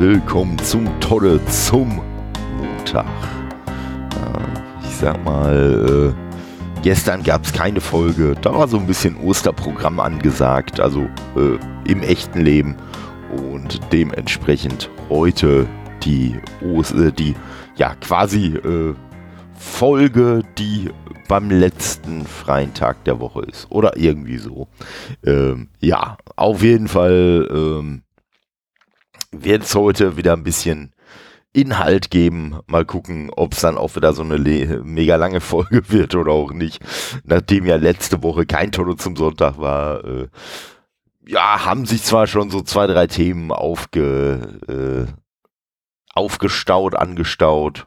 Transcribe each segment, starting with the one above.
Willkommen zum Tolle zum Montag. Äh, ich sag mal, äh, gestern gab es keine Folge, da war so ein bisschen Osterprogramm angesagt, also äh, im echten Leben. Und dementsprechend heute die, Ost äh, die ja quasi äh, Folge, die beim letzten freien Tag der Woche ist. Oder irgendwie so. Ähm, ja, auf jeden Fall ähm, wird es heute wieder ein bisschen Inhalt geben. Mal gucken, ob es dann auch wieder so eine mega lange Folge wird oder auch nicht. Nachdem ja letzte Woche kein Toto zum Sonntag war, äh, ja, haben sich zwar schon so zwei, drei Themen aufge, äh, aufgestaut, angestaut.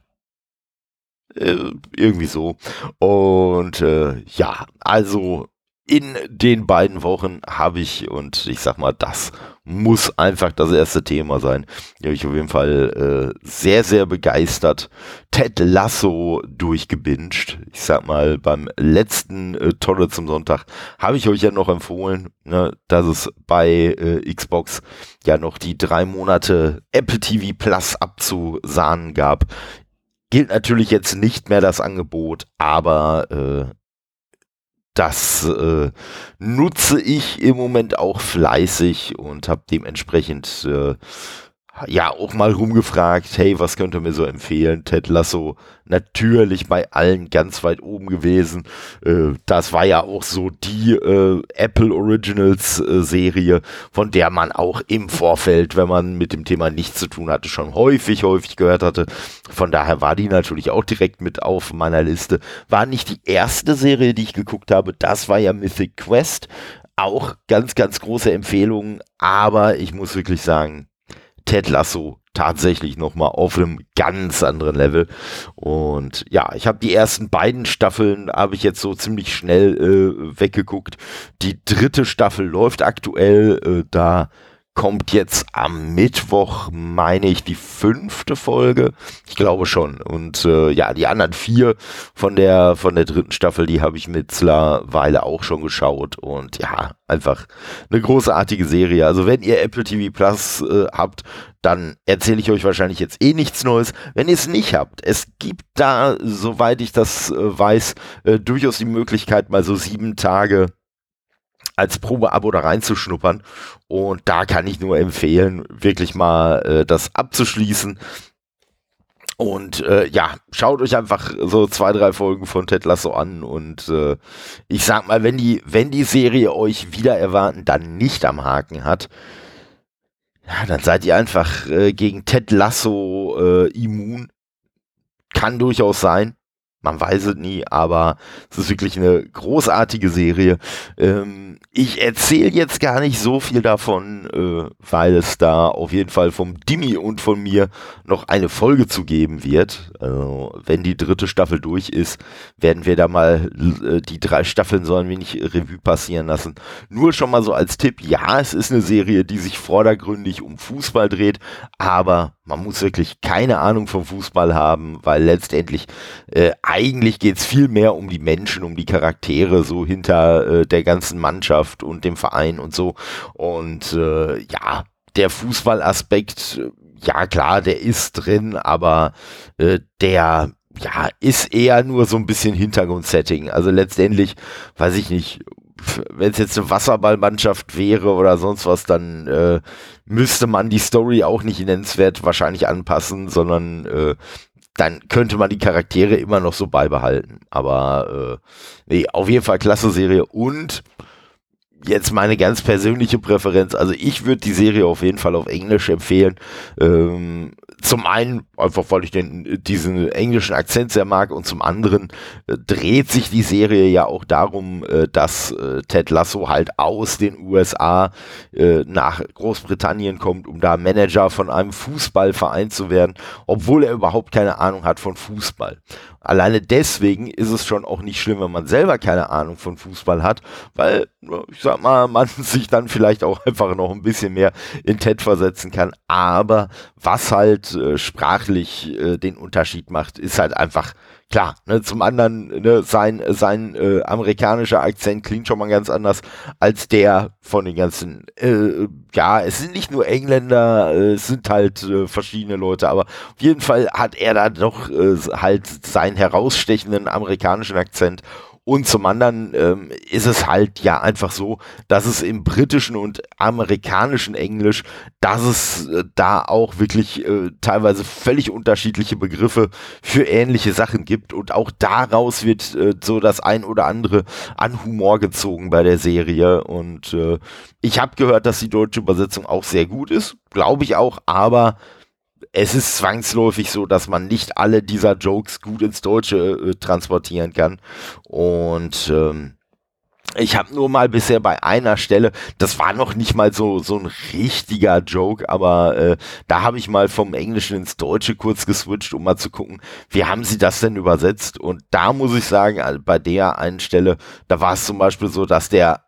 Äh, irgendwie so. Und äh, ja, also in den beiden Wochen habe ich, und ich sag mal, das muss einfach das erste Thema sein. Da habe ich auf jeden Fall äh, sehr, sehr begeistert. Ted Lasso durchgebinged. Ich sag mal, beim letzten äh, Tolle zum Sonntag habe ich euch ja noch empfohlen, ne, dass es bei äh, Xbox ja noch die drei Monate Apple TV Plus abzusahnen gab. Gilt natürlich jetzt nicht mehr das Angebot, aber äh, das äh, nutze ich im Moment auch fleißig und habe dementsprechend äh, ja auch mal rumgefragt, hey, was könnt ihr mir so empfehlen? Ted Lasso natürlich bei allen ganz weit oben gewesen. Äh, das war ja auch so die äh, Apple Originals äh, Serie, von der man auch im Vorfeld, wenn man mit dem Thema nichts zu tun hatte, schon häufig, häufig gehört hatte. Von daher war die natürlich auch direkt mit auf meiner Liste. War nicht die erste Serie, die ich geguckt habe. Das war ja Mythic Quest. Auch ganz, ganz große Empfehlungen. Aber ich muss wirklich sagen, Ted Lasso tatsächlich nochmal auf einem ganz anderen Level. Und ja, ich habe die ersten beiden Staffeln, habe ich jetzt so ziemlich schnell äh, weggeguckt. Die dritte Staffel läuft aktuell, äh, da kommt jetzt am Mittwoch, meine ich, die fünfte Folge. Ich glaube schon. Und äh, ja, die anderen vier von der von der dritten Staffel, die habe ich mittlerweile auch schon geschaut. Und ja, einfach eine großartige Serie. Also wenn ihr Apple TV Plus äh, habt, dann erzähle ich euch wahrscheinlich jetzt eh nichts Neues. Wenn ihr es nicht habt, es gibt da, soweit ich das äh, weiß, äh, durchaus die Möglichkeit, mal so sieben Tage als Probeabo da reinzuschnuppern. Und da kann ich nur empfehlen, wirklich mal äh, das abzuschließen. Und äh, ja, schaut euch einfach so zwei, drei Folgen von Ted Lasso an und äh, ich sag mal, wenn die, wenn die Serie euch wieder erwarten, dann nicht am Haken hat, ja, dann seid ihr einfach äh, gegen Ted Lasso äh, immun. Kann durchaus sein. Man weiß es nie, aber es ist wirklich eine großartige Serie. Ähm, ich erzähle jetzt gar nicht so viel davon, äh, weil es da auf jeden Fall vom Dimi und von mir noch eine Folge zu geben wird. Also, wenn die dritte Staffel durch ist, werden wir da mal äh, die drei Staffeln so ein wenig Revue passieren lassen. Nur schon mal so als Tipp, ja, es ist eine Serie, die sich vordergründig um Fußball dreht, aber man muss wirklich keine Ahnung vom Fußball haben, weil letztendlich äh, eigentlich geht es viel mehr um die Menschen, um die Charaktere so hinter äh, der ganzen Mannschaft und dem Verein und so. Und äh, ja, der Fußballaspekt, äh, ja klar, der ist drin, aber äh, der ja, ist eher nur so ein bisschen Hintergrundsetting. Also letztendlich, weiß ich nicht, wenn es jetzt eine Wasserballmannschaft wäre oder sonst was, dann äh, müsste man die Story auch nicht nennenswert wahrscheinlich anpassen, sondern äh, dann könnte man die Charaktere immer noch so beibehalten. Aber äh, nee, auf jeden Fall klasse Serie und jetzt meine ganz persönliche Präferenz. Also ich würde die Serie auf jeden Fall auf Englisch empfehlen. Ähm, zum einen einfach, weil ich den, diesen englischen Akzent sehr mag und zum anderen äh, dreht sich die Serie ja auch darum, äh, dass äh, Ted Lasso halt aus den USA äh, nach Großbritannien kommt, um da Manager von einem Fußballverein zu werden, obwohl er überhaupt keine Ahnung hat von Fußball. Alleine deswegen ist es schon auch nicht schlimm, wenn man selber keine Ahnung von Fußball hat, weil, ich sag mal, man sich dann vielleicht auch einfach noch ein bisschen mehr in Ted versetzen kann. Aber was halt äh, sprachlich äh, den Unterschied macht, ist halt einfach klar, ne, zum anderen, ne, sein, sein äh, amerikanischer Akzent klingt schon mal ganz anders als der von den ganzen, äh, ja, es sind nicht nur Engländer, äh, es sind halt äh, verschiedene Leute, aber auf jeden Fall hat er da doch äh, halt seinen herausstechenden amerikanischen Akzent und zum anderen ähm, ist es halt ja einfach so, dass es im britischen und amerikanischen Englisch, dass es äh, da auch wirklich äh, teilweise völlig unterschiedliche Begriffe für ähnliche Sachen gibt. Und auch daraus wird äh, so das ein oder andere an Humor gezogen bei der Serie. Und äh, ich habe gehört, dass die deutsche Übersetzung auch sehr gut ist. Glaube ich auch, aber es ist zwangsläufig so, dass man nicht alle dieser Jokes gut ins Deutsche äh, transportieren kann. Und ähm, ich habe nur mal bisher bei einer Stelle, das war noch nicht mal so so ein richtiger Joke, aber äh, da habe ich mal vom Englischen ins Deutsche kurz geswitcht, um mal zu gucken, wie haben sie das denn übersetzt? Und da muss ich sagen, also bei der einen Stelle, da war es zum Beispiel so, dass der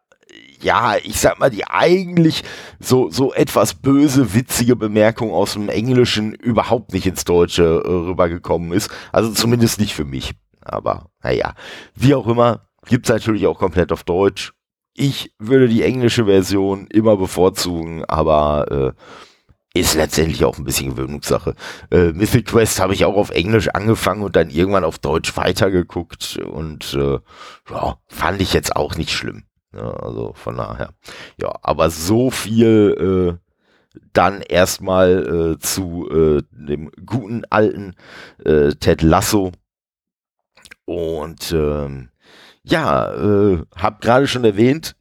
ja, ich sag mal, die eigentlich so, so etwas böse, witzige Bemerkung aus dem Englischen überhaupt nicht ins Deutsche äh, rübergekommen ist. Also zumindest nicht für mich. Aber naja, wie auch immer, gibt's natürlich auch komplett auf Deutsch. Ich würde die englische Version immer bevorzugen, aber äh, ist letztendlich auch ein bisschen Gewöhnungssache. Äh, Mythic Quest habe ich auch auf Englisch angefangen und dann irgendwann auf Deutsch weitergeguckt und äh, ja, fand ich jetzt auch nicht schlimm. Ja, also von daher. Ja, aber so viel äh, dann erstmal äh, zu äh, dem guten alten äh, Ted Lasso. Und ähm, ja, äh, hab gerade schon erwähnt,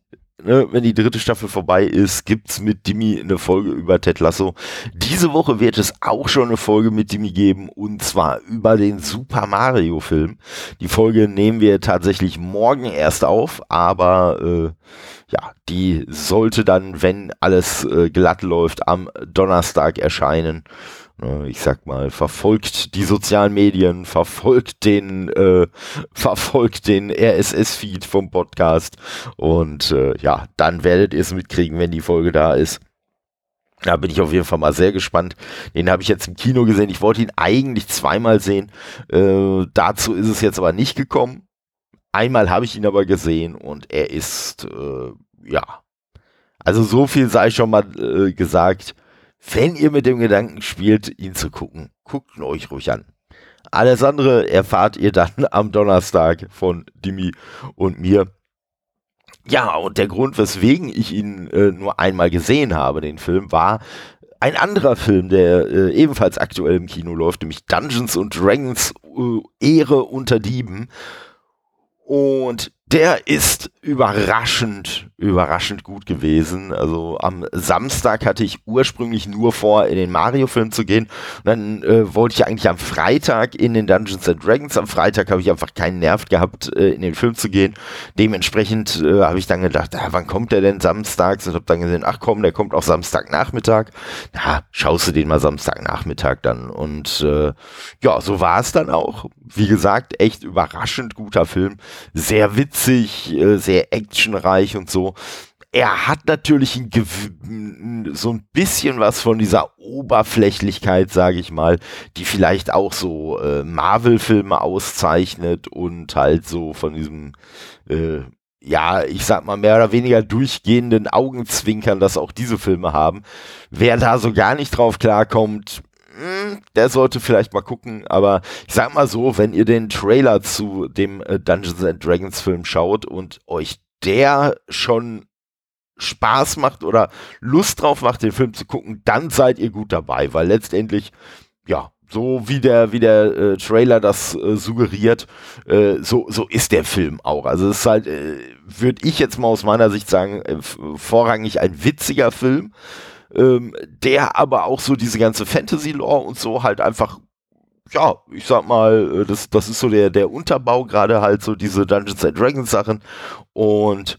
ne, wenn die dritte Staffel vorbei ist, gibt's mit Dimi eine Folge über Ted Lasso. Diese Woche wird es auch schon eine Folge mit Dimi geben und zwar über den Super Mario Film. Die Folge nehmen wir tatsächlich morgen erst auf, aber äh, ja, die sollte dann, wenn alles äh, glatt läuft, am Donnerstag erscheinen. Ne, ich sag mal, verfolgt die sozialen Medien, verfolgt den, äh, verfolgt den RSS-Feed vom Podcast und äh, ja, dann werdet ihr es mitkriegen, wenn die Folge da ist. Da bin ich auf jeden Fall mal sehr gespannt. Den habe ich jetzt im Kino gesehen. Ich wollte ihn eigentlich zweimal sehen. Äh, dazu ist es jetzt aber nicht gekommen. Einmal habe ich ihn aber gesehen und er ist, äh, ja. Also so viel sei schon mal äh, gesagt wenn ihr mit dem Gedanken spielt, ihn zu gucken, guckt ihn euch ruhig an. Alles andere erfahrt ihr dann am Donnerstag von Dimi und mir. Ja, und der Grund, weswegen ich ihn äh, nur einmal gesehen habe, den Film, war ein anderer Film, der äh, ebenfalls aktuell im Kino läuft, nämlich Dungeons and Dragons äh, Ehre unter Dieben. Und der ist überraschend, überraschend gut gewesen. Also am Samstag hatte ich ursprünglich nur vor, in den Mario-Film zu gehen. Und dann äh, wollte ich eigentlich am Freitag in den Dungeons and Dragons. Am Freitag habe ich einfach keinen Nerv gehabt, äh, in den Film zu gehen. Dementsprechend äh, habe ich dann gedacht, ah, wann kommt der denn samstags? Und habe dann gesehen, ach komm, der kommt auch Samstagnachmittag. Na, schaust du den mal Samstagnachmittag dann. Und äh, ja, so war es dann auch. Wie gesagt, echt überraschend guter Film. Sehr witzig äh, sehr actionreich und so. Er hat natürlich ein, so ein bisschen was von dieser Oberflächlichkeit, sage ich mal, die vielleicht auch so äh, Marvel-Filme auszeichnet und halt so von diesem, äh, ja, ich sag mal mehr oder weniger durchgehenden Augenzwinkern, dass auch diese Filme haben. Wer da so gar nicht drauf klarkommt, hm, der sollte vielleicht mal gucken, aber ich sag mal so, wenn ihr den Trailer zu dem äh, Dungeons and Dragons Film schaut und euch der schon Spaß macht oder Lust drauf macht, den Film zu gucken, dann seid ihr gut dabei, weil letztendlich, ja, so wie der, wie der äh, Trailer das äh, suggeriert, äh, so, so ist der Film auch. Also es ist halt, äh, würde ich jetzt mal aus meiner Sicht sagen, äh, vorrangig ein witziger Film ähm, der aber auch so diese ganze Fantasy-Lore und so halt einfach ja, ich sag mal, äh, das, das ist so der, der Unterbau, gerade halt so diese Dungeons and Dragons Sachen. Und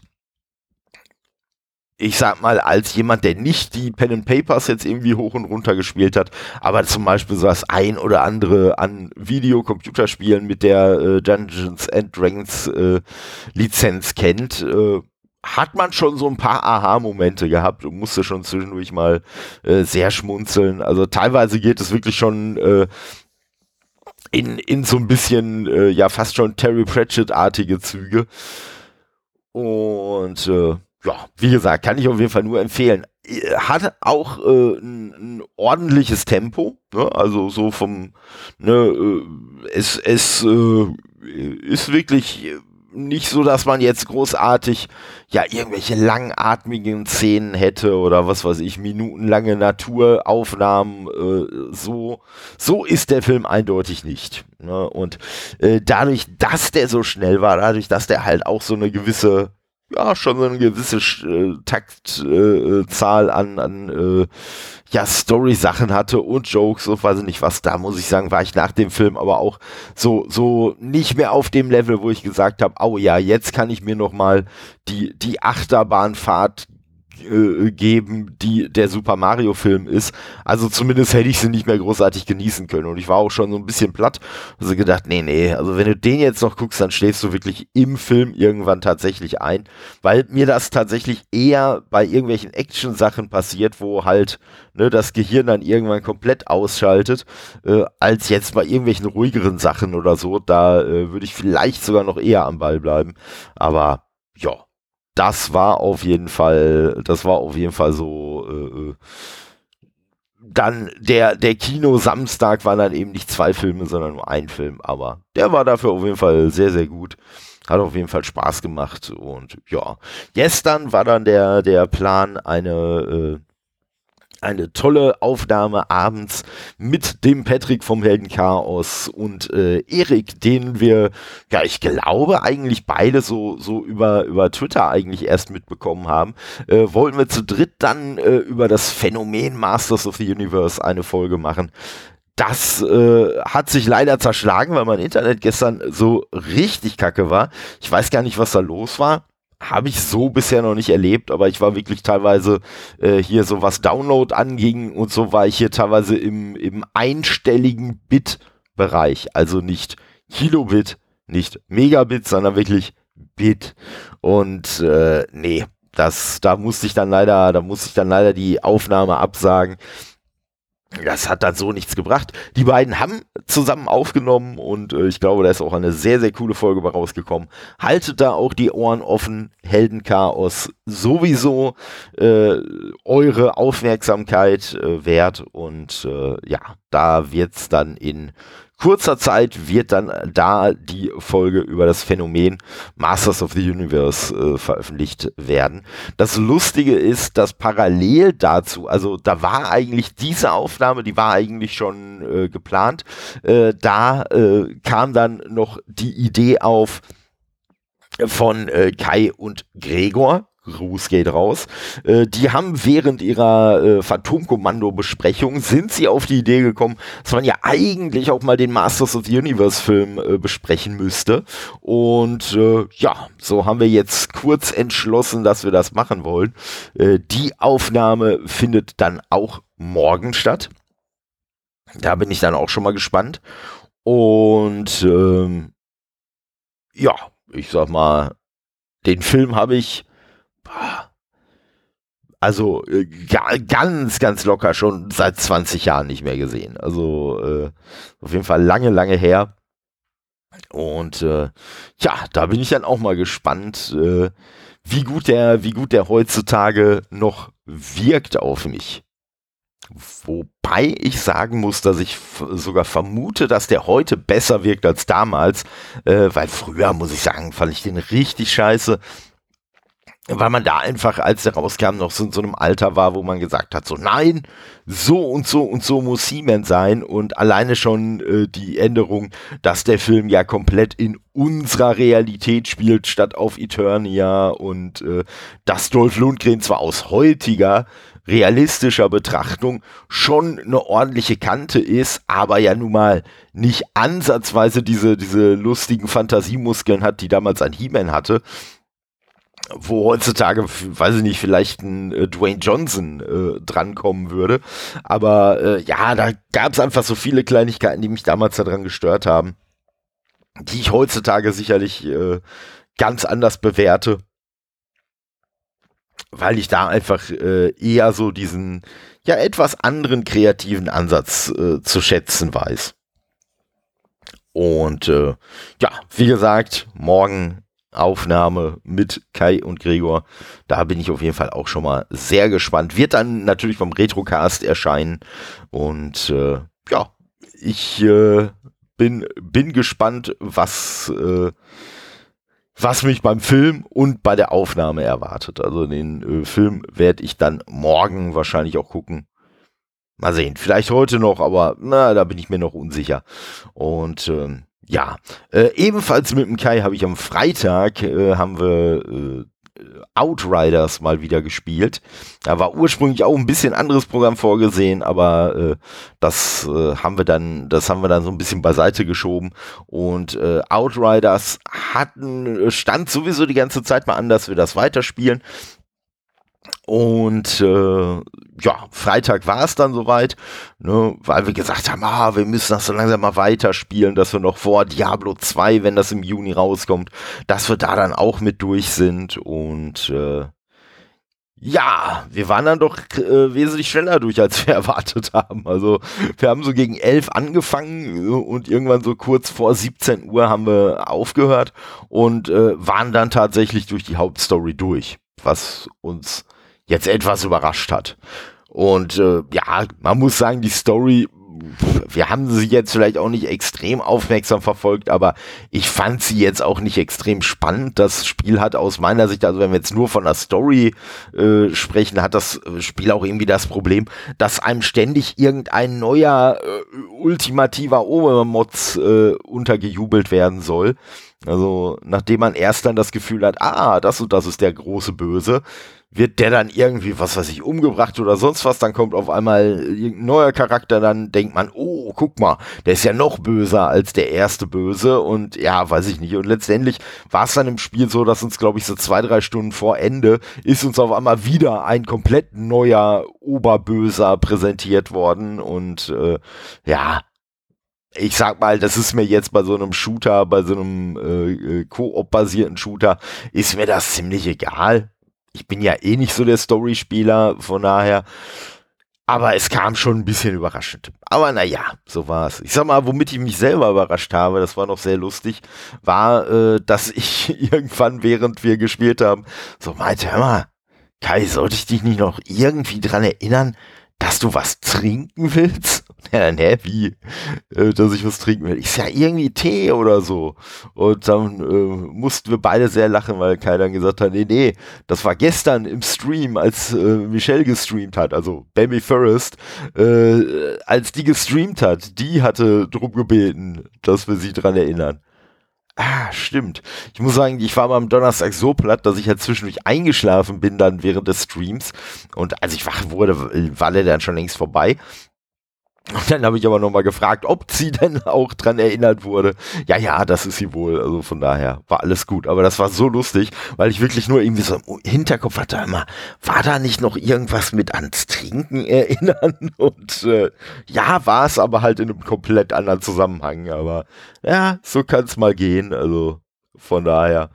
ich sag mal, als jemand, der nicht die Pen and Papers jetzt irgendwie hoch und runter gespielt hat, aber zum Beispiel so das ein oder andere an Videocomputerspielen mit der äh, Dungeons and Dragons äh, Lizenz kennt, äh, hat man schon so ein paar Aha-Momente gehabt und musste schon zwischendurch mal äh, sehr schmunzeln. Also teilweise geht es wirklich schon äh, in, in so ein bisschen, äh, ja, fast schon Terry Pratchett-artige Züge. Und äh, ja, wie gesagt, kann ich auf jeden Fall nur empfehlen. Hat auch äh, ein, ein ordentliches Tempo, ne? also so vom, ne, äh, es, es äh, ist wirklich nicht so, dass man jetzt großartig ja irgendwelche langatmigen Szenen hätte oder was weiß ich, minutenlange Naturaufnahmen. Äh, so, so ist der Film eindeutig nicht. Ne? Und äh, dadurch, dass der so schnell war, dadurch, dass der halt auch so eine gewisse ja, schon so eine gewisse äh, Taktzahl äh, an, an äh, ja, Story-Sachen hatte und Jokes und weiß ich nicht was. Da muss ich sagen, war ich nach dem Film aber auch so, so nicht mehr auf dem Level, wo ich gesagt habe, oh ja, jetzt kann ich mir noch mal die, die Achterbahnfahrt äh, geben, die der Super Mario Film ist. Also zumindest hätte ich sie nicht mehr großartig genießen können. Und ich war auch schon so ein bisschen platt. Also gedacht, nee, nee, also wenn du den jetzt noch guckst, dann schläfst du wirklich im Film irgendwann tatsächlich ein. Weil mir das tatsächlich eher bei irgendwelchen Action-Sachen passiert, wo halt ne, das Gehirn dann irgendwann komplett ausschaltet, äh, als jetzt bei irgendwelchen ruhigeren Sachen oder so. Da äh, würde ich vielleicht sogar noch eher am Ball bleiben. Aber ja, das war auf jeden Fall, das war auf jeden Fall so. Äh, äh, dann der, der Kino Samstag waren dann eben nicht zwei Filme, sondern nur ein Film, aber der war dafür auf jeden Fall sehr, sehr gut. Hat auf jeden Fall Spaß gemacht und ja. Gestern war dann der, der Plan, eine äh, eine tolle Aufnahme abends mit dem Patrick vom Heldenchaos und äh, Erik, den wir, ja, ich glaube, eigentlich beide so, so über, über Twitter eigentlich erst mitbekommen haben, äh, wollten wir zu dritt dann äh, über das Phänomen Masters of the Universe eine Folge machen. Das äh, hat sich leider zerschlagen, weil mein Internet gestern so richtig kacke war. Ich weiß gar nicht, was da los war habe ich so bisher noch nicht erlebt, aber ich war wirklich teilweise äh, hier so was Download anging und so war ich hier teilweise im, im einstelligen Bit-Bereich, also nicht Kilobit, nicht Megabit, sondern wirklich Bit. Und äh, nee, das, da musste ich dann leider, da musste ich dann leider die Aufnahme absagen das hat dann so nichts gebracht. Die beiden haben zusammen aufgenommen und äh, ich glaube, da ist auch eine sehr, sehr coole Folge bei rausgekommen. Haltet da auch die Ohren offen, Heldenchaos sowieso äh, eure Aufmerksamkeit äh, wert und äh, ja, da wird's dann in kurzer Zeit wird dann da die Folge über das Phänomen Masters of the Universe äh, veröffentlicht werden. Das Lustige ist, dass parallel dazu, also da war eigentlich diese Aufnahme, die war eigentlich schon äh, geplant, äh, da äh, kam dann noch die Idee auf von äh, Kai und Gregor, Gruß geht raus. Äh, die haben während ihrer äh, Phantomkommando-Besprechung sind sie auf die Idee gekommen, dass man ja eigentlich auch mal den Masters of the Universe-Film äh, besprechen müsste. Und äh, ja, so haben wir jetzt kurz entschlossen, dass wir das machen wollen. Äh, die Aufnahme findet dann auch morgen statt. Da bin ich dann auch schon mal gespannt. Und ähm, ja, ich sag mal, den Film habe ich also äh, ganz, ganz locker schon seit 20 Jahren nicht mehr gesehen. Also äh, auf jeden Fall lange, lange her. Und äh, ja, da bin ich dann auch mal gespannt, äh, wie gut der, wie gut der heutzutage noch wirkt auf mich. Wobei ich sagen muss, dass ich sogar vermute, dass der heute besser wirkt als damals, äh, weil früher, muss ich sagen, fand ich den richtig scheiße weil man da einfach, als der rauskam, noch so in so einem Alter war, wo man gesagt hat, so nein, so und so und so muss He-Man sein und alleine schon äh, die Änderung, dass der Film ja komplett in unserer Realität spielt, statt auf Eternia und äh, dass Dolph Lundgren zwar aus heutiger realistischer Betrachtung schon eine ordentliche Kante ist, aber ja nun mal nicht ansatzweise diese, diese lustigen Fantasiemuskeln hat, die damals ein He-Man hatte wo heutzutage, weiß ich nicht, vielleicht ein äh, Dwayne Johnson äh, drankommen würde. Aber äh, ja, da gab es einfach so viele Kleinigkeiten, die mich damals daran gestört haben, die ich heutzutage sicherlich äh, ganz anders bewerte, weil ich da einfach äh, eher so diesen ja etwas anderen kreativen Ansatz äh, zu schätzen weiß. Und äh, ja, wie gesagt, morgen Aufnahme mit Kai und Gregor. Da bin ich auf jeden Fall auch schon mal sehr gespannt. Wird dann natürlich vom Retrocast erscheinen. Und äh, ja, ich äh, bin, bin gespannt, was, äh, was mich beim Film und bei der Aufnahme erwartet. Also den äh, Film werde ich dann morgen wahrscheinlich auch gucken. Mal sehen, vielleicht heute noch, aber na, da bin ich mir noch unsicher. Und ähm, ja, äh, ebenfalls mit dem Kai habe ich am Freitag äh, haben wir äh, Outriders mal wieder gespielt. Da war ursprünglich auch ein bisschen anderes Programm vorgesehen, aber äh, das äh, haben wir dann, das haben wir dann so ein bisschen beiseite geschoben. Und äh, Outriders hatten stand sowieso die ganze Zeit mal an, dass wir das weiterspielen. Und äh, ja, Freitag war es dann soweit, ne, weil wir gesagt haben, ah, wir müssen das so langsam mal weiterspielen, dass wir noch vor Diablo 2, wenn das im Juni rauskommt, dass wir da dann auch mit durch sind. Und äh, ja, wir waren dann doch äh, wesentlich schneller durch, als wir erwartet haben. Also wir haben so gegen 11 angefangen und irgendwann so kurz vor 17 Uhr haben wir aufgehört und äh, waren dann tatsächlich durch die Hauptstory durch, was uns jetzt etwas überrascht hat. Und äh, ja, man muss sagen, die Story, wir haben sie jetzt vielleicht auch nicht extrem aufmerksam verfolgt, aber ich fand sie jetzt auch nicht extrem spannend. Das Spiel hat aus meiner Sicht, also wenn wir jetzt nur von der Story äh, sprechen, hat das Spiel auch irgendwie das Problem, dass einem ständig irgendein neuer äh, ultimativer Obermods äh, untergejubelt werden soll. Also nachdem man erst dann das Gefühl hat, ah, das und das ist der große Böse, wird der dann irgendwie, was weiß ich, umgebracht oder sonst was, dann kommt auf einmal irgendein neuer Charakter, dann denkt man, oh, guck mal, der ist ja noch böser als der erste Böse und ja, weiß ich nicht. Und letztendlich war es dann im Spiel so, dass uns, glaube ich, so zwei, drei Stunden vor Ende ist uns auf einmal wieder ein komplett neuer Oberböser präsentiert worden und äh, ja, ich sag mal, das ist mir jetzt bei so einem Shooter, bei so einem äh, äh Koop-basierten Shooter, ist mir das ziemlich egal ich bin ja eh nicht so der Story-Spieler, von daher. Aber es kam schon ein bisschen überraschend. Aber naja, so war es. Ich sag mal, womit ich mich selber überrascht habe, das war noch sehr lustig, war, äh, dass ich irgendwann, während wir gespielt haben, so meinte, hör mal, Kai, sollte ich dich nicht noch irgendwie dran erinnern, dass du was trinken willst? Ja, dann, hä, wie? Äh, dass ich was trinken will. Ist ja irgendwie Tee oder so. Und dann äh, mussten wir beide sehr lachen, weil Kai dann gesagt hat, nee, nee, das war gestern im Stream, als äh, Michelle gestreamt hat, also Baby Forest, äh, als die gestreamt hat, die hatte drum gebeten, dass wir sie dran erinnern. Ah, stimmt. Ich muss sagen, ich war am Donnerstag so platt, dass ich halt zwischendurch eingeschlafen bin dann während des Streams. Und als ich wach wurde, war der dann schon längst vorbei. Und dann habe ich aber nochmal gefragt, ob sie denn auch dran erinnert wurde. Ja, ja, das ist sie wohl. Also von daher war alles gut. Aber das war so lustig, weil ich wirklich nur irgendwie so im Hinterkopf hatte, immer, war da nicht noch irgendwas mit ans Trinken erinnern? Und äh, ja, war es aber halt in einem komplett anderen Zusammenhang. Aber ja, so kann es mal gehen. Also von daher.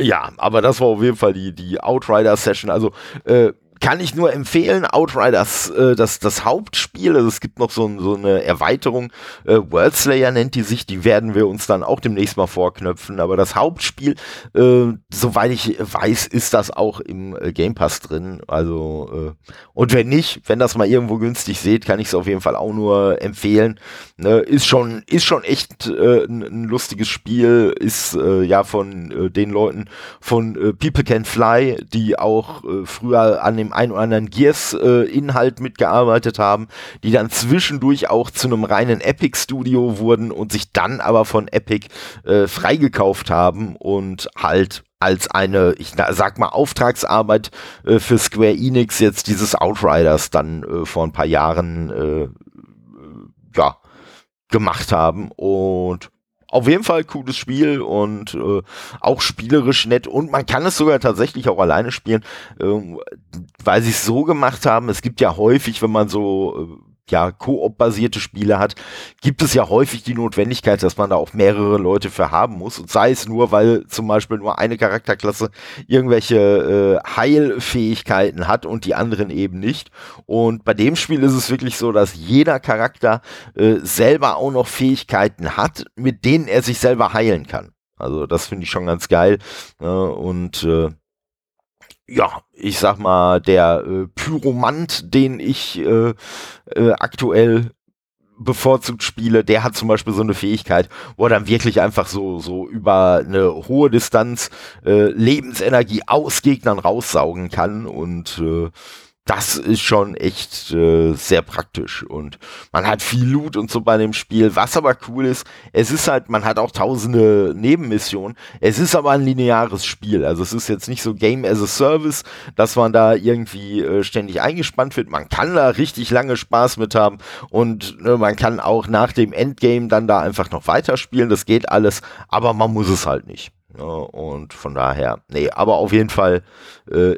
Ja, aber das war auf jeden Fall die, die Outrider-Session. Also, äh, kann ich nur empfehlen, Outriders, äh, das, das Hauptspiel, also es gibt noch so, so eine Erweiterung, äh, Worldslayer nennt die sich, die werden wir uns dann auch demnächst mal vorknöpfen, aber das Hauptspiel, äh, soweit ich weiß, ist das auch im äh, Game Pass drin, also äh, und wenn nicht, wenn das mal irgendwo günstig seht, kann ich es auf jeden Fall auch nur empfehlen, ne, ist schon, ist schon echt äh, ein, ein lustiges Spiel, ist äh, ja von äh, den Leuten von äh, People Can Fly, die auch äh, früher an dem dem ein oder anderen Gears-Inhalt äh, mitgearbeitet haben, die dann zwischendurch auch zu einem reinen Epic-Studio wurden und sich dann aber von Epic äh, freigekauft haben und halt als eine, ich sag mal, Auftragsarbeit äh, für Square Enix jetzt dieses Outriders dann äh, vor ein paar Jahren äh, ja gemacht haben. Und auf jeden Fall cooles Spiel und äh, auch spielerisch nett und man kann es sogar tatsächlich auch alleine spielen, äh, weil sie es so gemacht haben. Es gibt ja häufig, wenn man so äh, ja, Koop-basierte Spiele hat, gibt es ja häufig die Notwendigkeit, dass man da auch mehrere Leute für haben muss. Und sei es nur, weil zum Beispiel nur eine Charakterklasse irgendwelche äh, Heilfähigkeiten hat und die anderen eben nicht. Und bei dem Spiel ist es wirklich so, dass jeder Charakter äh, selber auch noch Fähigkeiten hat, mit denen er sich selber heilen kann. Also das finde ich schon ganz geil. Äh, und äh, ja, ich sag mal, der äh, Pyromant, den ich äh, äh, aktuell bevorzugt spiele, der hat zum Beispiel so eine Fähigkeit, wo er dann wirklich einfach so, so über eine hohe Distanz äh, Lebensenergie aus Gegnern raussaugen kann und äh, das ist schon echt äh, sehr praktisch und man hat viel Loot und so bei dem Spiel. Was aber cool ist, es ist halt, man hat auch tausende Nebenmissionen. Es ist aber ein lineares Spiel. Also es ist jetzt nicht so Game as a Service, dass man da irgendwie äh, ständig eingespannt wird. Man kann da richtig lange Spaß mit haben und ne, man kann auch nach dem Endgame dann da einfach noch weiterspielen. Das geht alles, aber man muss es halt nicht. Ja, und von daher, nee, aber auf jeden Fall äh,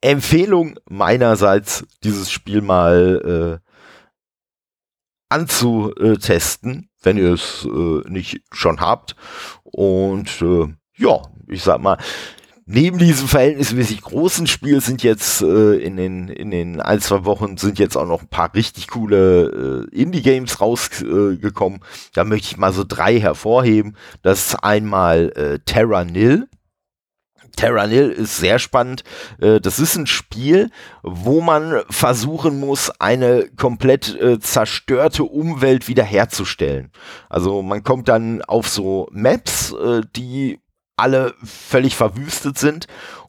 Empfehlung meinerseits, dieses Spiel mal äh, anzutesten, wenn ihr es äh, nicht schon habt. Und äh, ja, ich sag mal, neben diesem verhältnismäßig großen Spiel sind jetzt äh, in den in den ein zwei Wochen sind jetzt auch noch ein paar richtig coole äh, Indie Games rausgekommen. Äh, da möchte ich mal so drei hervorheben. Das ist einmal äh, Terra Nil. Terranil ist sehr spannend. Äh, das ist ein Spiel, wo man versuchen muss, eine komplett äh, zerstörte Umwelt wiederherzustellen. Also man kommt dann auf so Maps, äh, die alle völlig verwüstet sind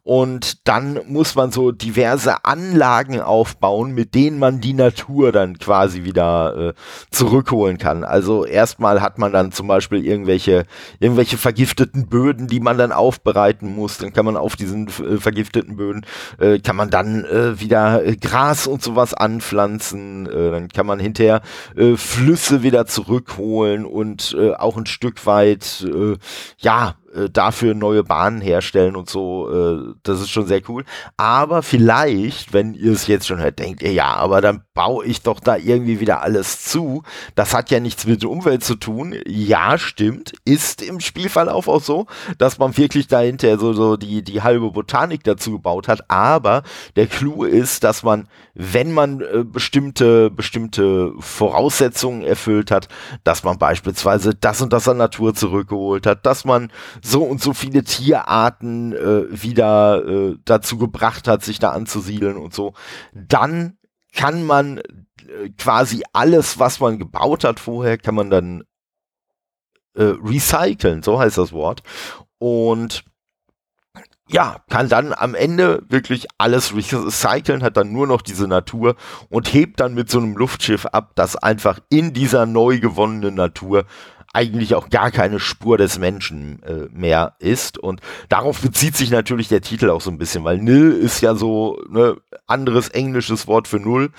und dann muss man so diverse Anlagen aufbauen, mit denen man die Natur dann quasi wieder äh, zurückholen kann. Also erstmal hat man dann zum Beispiel irgendwelche, irgendwelche vergifteten Böden, die man dann aufbereiten muss. Dann kann man auf diesen äh, vergifteten Böden, äh, kann man dann äh, wieder äh, Gras und sowas anpflanzen. Äh, dann kann man hinterher Flüsse wieder zurückholen und auch ein Stück weit, ja, äh, dafür neue Bahnen herstellen und so. Äh, das ist schon sehr cool. Aber vielleicht, wenn ihr es jetzt schon hört, denkt ihr, ja, aber dann baue ich doch da irgendwie wieder alles zu. Das hat ja nichts mit der Umwelt zu tun. Ja, stimmt. Ist im Spielverlauf auch so, dass man wirklich dahinter so, so die, die halbe Botanik dazu gebaut hat. Aber der Clou ist, dass man, wenn man äh, bestimmte, bestimmte Voraussetzungen erfüllt hat, dass man beispielsweise das und das an Natur zurückgeholt hat, dass man so und so viele Tierarten äh, wieder äh, dazu gebracht hat, sich da anzusiedeln und so, dann kann man äh, quasi alles, was man gebaut hat vorher, kann man dann äh, recyceln, so heißt das Wort. Und ja, kann dann am Ende wirklich alles recyceln, hat dann nur noch diese Natur und hebt dann mit so einem Luftschiff ab, das einfach in dieser neu gewonnenen Natur eigentlich auch gar keine Spur des Menschen äh, mehr ist. Und darauf bezieht sich natürlich der Titel auch so ein bisschen, weil Nil ist ja so ne anderes englisches Wort für Null.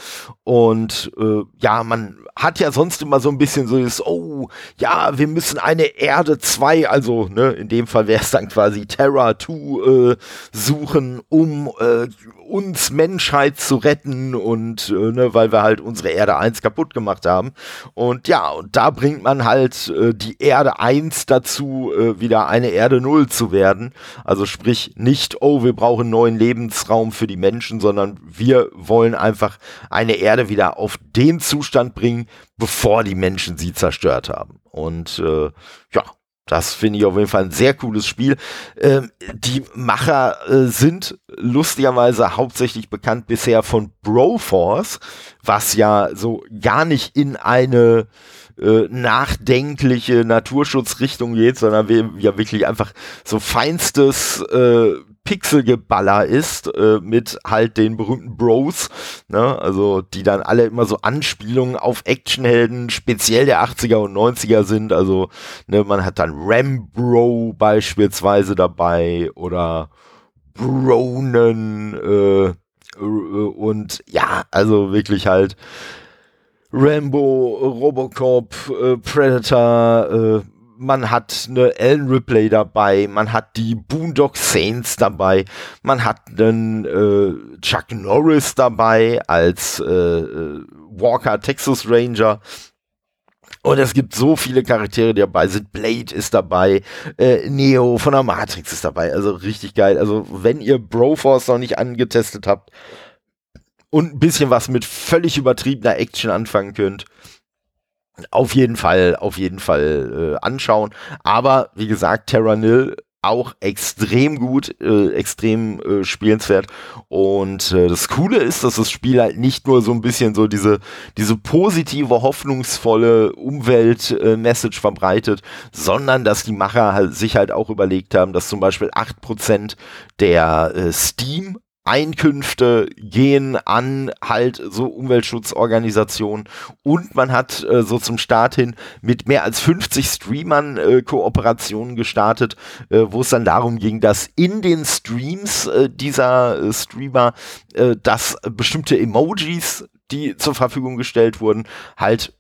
Und äh, ja, man hat ja sonst immer so ein bisschen so das, oh, ja, wir müssen eine Erde 2, also ne, in dem Fall wäre es dann quasi Terra 2 äh, suchen, um äh, uns Menschheit zu retten und äh, ne, weil wir halt unsere Erde 1 kaputt gemacht haben. Und ja, und da bringt man halt äh, die Erde 1 dazu, äh, wieder eine Erde 0 zu werden. Also sprich nicht, oh, wir brauchen neuen Lebensraum für die Menschen, sondern wir wollen einfach eine Erde wieder auf den Zustand bringen, bevor die Menschen sie zerstört haben. Und äh, ja, das finde ich auf jeden Fall ein sehr cooles Spiel. Ähm, die Macher äh, sind lustigerweise hauptsächlich bekannt bisher von Broforce, was ja so gar nicht in eine äh, nachdenkliche Naturschutzrichtung geht, sondern wir ja wirklich einfach so feinstes äh, Pixelgeballer ist, äh, mit halt den berühmten Bros, ne? also die dann alle immer so Anspielungen auf Actionhelden, speziell der 80er und 90er sind, also ne, man hat dann Rambro beispielsweise dabei oder Bronen äh, und ja, also wirklich halt Rambo, Robocop, äh, Predator, äh, man hat eine Ellen Ripley dabei, man hat die Boondock Saints dabei, man hat einen äh, Chuck Norris dabei als äh, äh Walker, Texas Ranger. Und es gibt so viele Charaktere, die dabei sind. Blade ist dabei, äh, Neo von der Matrix ist dabei. Also richtig geil. Also wenn ihr Broforce noch nicht angetestet habt und ein bisschen was mit völlig übertriebener Action anfangen könnt, auf jeden Fall, auf jeden Fall äh, anschauen. Aber wie gesagt, Terra Nil auch extrem gut, äh, extrem äh, spielenswert. Und äh, das Coole ist, dass das Spiel halt nicht nur so ein bisschen so diese, diese positive, hoffnungsvolle Umwelt-Message verbreitet, sondern dass die Macher halt sich halt auch überlegt haben, dass zum Beispiel 8% der äh, Steam Einkünfte gehen an halt so Umweltschutzorganisationen. Und man hat äh, so zum Start hin mit mehr als 50 Streamern äh, Kooperationen gestartet, äh, wo es dann darum ging, dass in den Streams äh, dieser äh, Streamer, äh, dass bestimmte Emojis die zur Verfügung gestellt wurden, halt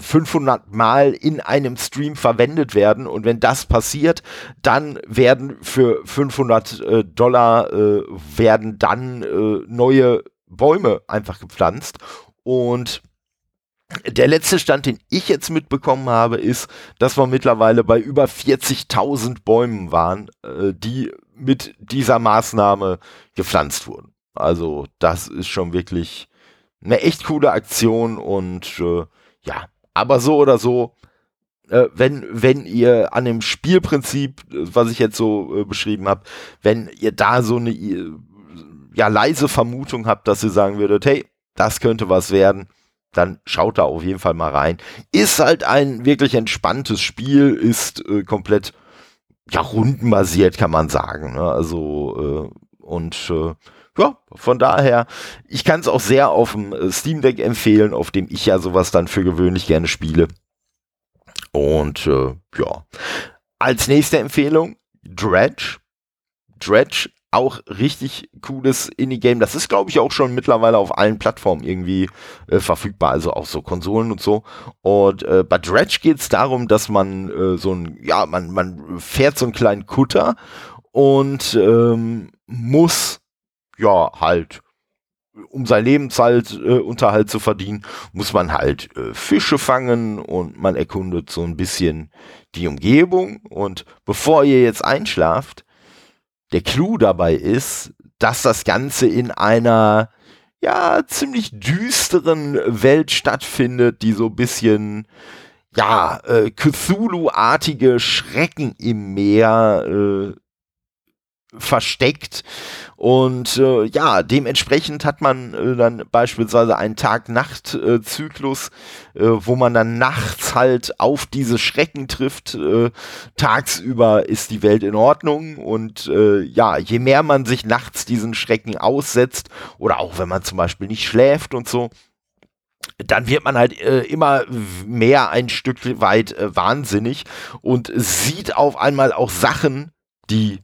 500 äh, Mal in einem Stream verwendet werden und wenn das passiert, dann werden für 500 äh, Dollar äh, werden dann äh, neue Bäume einfach gepflanzt und der letzte Stand, den ich jetzt mitbekommen habe, ist, dass wir mittlerweile bei über 40.000 Bäumen waren, äh, die mit dieser Maßnahme gepflanzt wurden. Also das ist schon wirklich eine echt coole Aktion und äh, ja, aber so oder so, äh, wenn, wenn ihr an dem Spielprinzip, was ich jetzt so äh, beschrieben habe, wenn ihr da so eine äh, ja, leise Vermutung habt, dass ihr sagen würdet, hey, das könnte was werden, dann schaut da auf jeden Fall mal rein. Ist halt ein wirklich entspanntes Spiel, ist äh, komplett ja, rundenbasiert, kann man sagen. Ne? Also, äh, und äh, ja, von daher, ich kann es auch sehr auf dem äh, Steam Deck empfehlen, auf dem ich ja sowas dann für gewöhnlich gerne spiele. Und äh, ja, als nächste Empfehlung Dredge. Dredge, auch richtig cooles Indie-Game. Das ist, glaube ich, auch schon mittlerweile auf allen Plattformen irgendwie äh, verfügbar, also auch so Konsolen und so. Und äh, bei Dredge geht es darum, dass man äh, so ein, ja, man, man fährt so einen kleinen Kutter und ähm, muss ja, halt, um sein Lebensunterhalt äh, zu verdienen, muss man halt äh, Fische fangen und man erkundet so ein bisschen die Umgebung. Und bevor ihr jetzt einschlaft, der Clou dabei ist, dass das Ganze in einer ja ziemlich düsteren Welt stattfindet, die so ein bisschen ja äh, Cthulhu-artige Schrecken im Meer äh, versteckt. Und äh, ja, dementsprechend hat man äh, dann beispielsweise einen Tag-Nacht-Zyklus, äh, wo man dann nachts halt auf diese Schrecken trifft. Äh, tagsüber ist die Welt in Ordnung und äh, ja, je mehr man sich nachts diesen Schrecken aussetzt oder auch wenn man zum Beispiel nicht schläft und so, dann wird man halt äh, immer mehr ein Stück weit äh, wahnsinnig und sieht auf einmal auch Sachen, die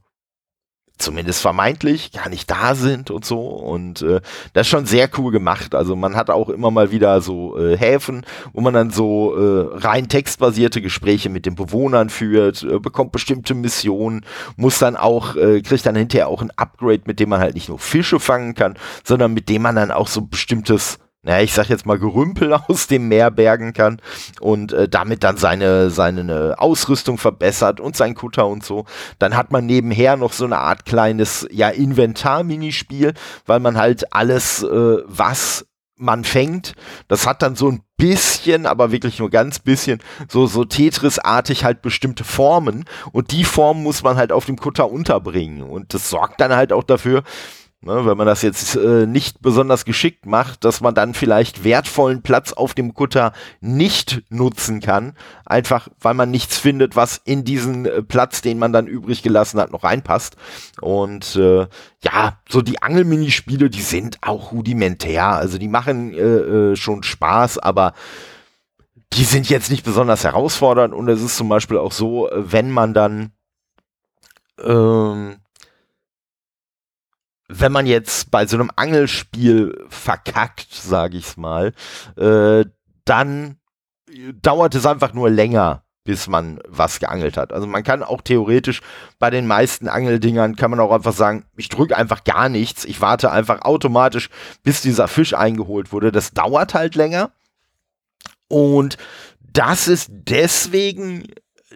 zumindest vermeintlich gar nicht da sind und so. Und äh, das ist schon sehr cool gemacht. Also man hat auch immer mal wieder so äh, Häfen, wo man dann so äh, rein textbasierte Gespräche mit den Bewohnern führt, äh, bekommt bestimmte Missionen, muss dann auch, äh, kriegt dann hinterher auch ein Upgrade, mit dem man halt nicht nur Fische fangen kann, sondern mit dem man dann auch so bestimmtes naja, ich sag jetzt mal Gerümpel aus dem Meer bergen kann und äh, damit dann seine, seine Ausrüstung verbessert und sein Kutter und so. Dann hat man nebenher noch so eine Art kleines, ja, Inventar-Minispiel, weil man halt alles, äh, was man fängt, das hat dann so ein bisschen, aber wirklich nur ganz bisschen, so, so Tetris-artig halt bestimmte Formen und die Formen muss man halt auf dem Kutter unterbringen und das sorgt dann halt auch dafür, Ne, wenn man das jetzt äh, nicht besonders geschickt macht, dass man dann vielleicht wertvollen Platz auf dem Kutter nicht nutzen kann, einfach weil man nichts findet, was in diesen äh, Platz, den man dann übrig gelassen hat, noch reinpasst. Und äh, ja, so die Angelminispiele, die sind auch rudimentär, also die machen äh, äh, schon Spaß, aber die sind jetzt nicht besonders herausfordernd und es ist zum Beispiel auch so, wenn man dann ähm, wenn man jetzt bei so einem Angelspiel verkackt, sage ich's mal, äh, dann dauert es einfach nur länger, bis man was geangelt hat. Also man kann auch theoretisch bei den meisten Angeldingern kann man auch einfach sagen, ich drücke einfach gar nichts, ich warte einfach automatisch, bis dieser Fisch eingeholt wurde. Das dauert halt länger. Und das ist deswegen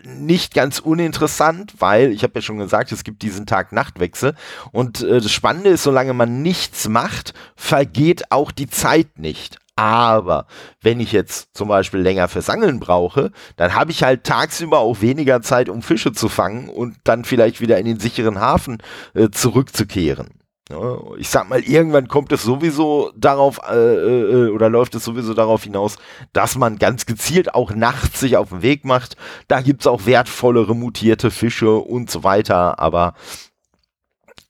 nicht ganz uninteressant, weil ich habe ja schon gesagt, es gibt diesen Tag-Nacht-Wechsel und äh, das Spannende ist, solange man nichts macht, vergeht auch die Zeit nicht. Aber wenn ich jetzt zum Beispiel länger fürs Angeln brauche, dann habe ich halt tagsüber auch weniger Zeit, um Fische zu fangen und dann vielleicht wieder in den sicheren Hafen äh, zurückzukehren. Ich sag mal, irgendwann kommt es sowieso darauf äh, äh, oder läuft es sowieso darauf hinaus, dass man ganz gezielt auch nachts sich auf den Weg macht. Da gibt es auch wertvollere mutierte Fische und so weiter. Aber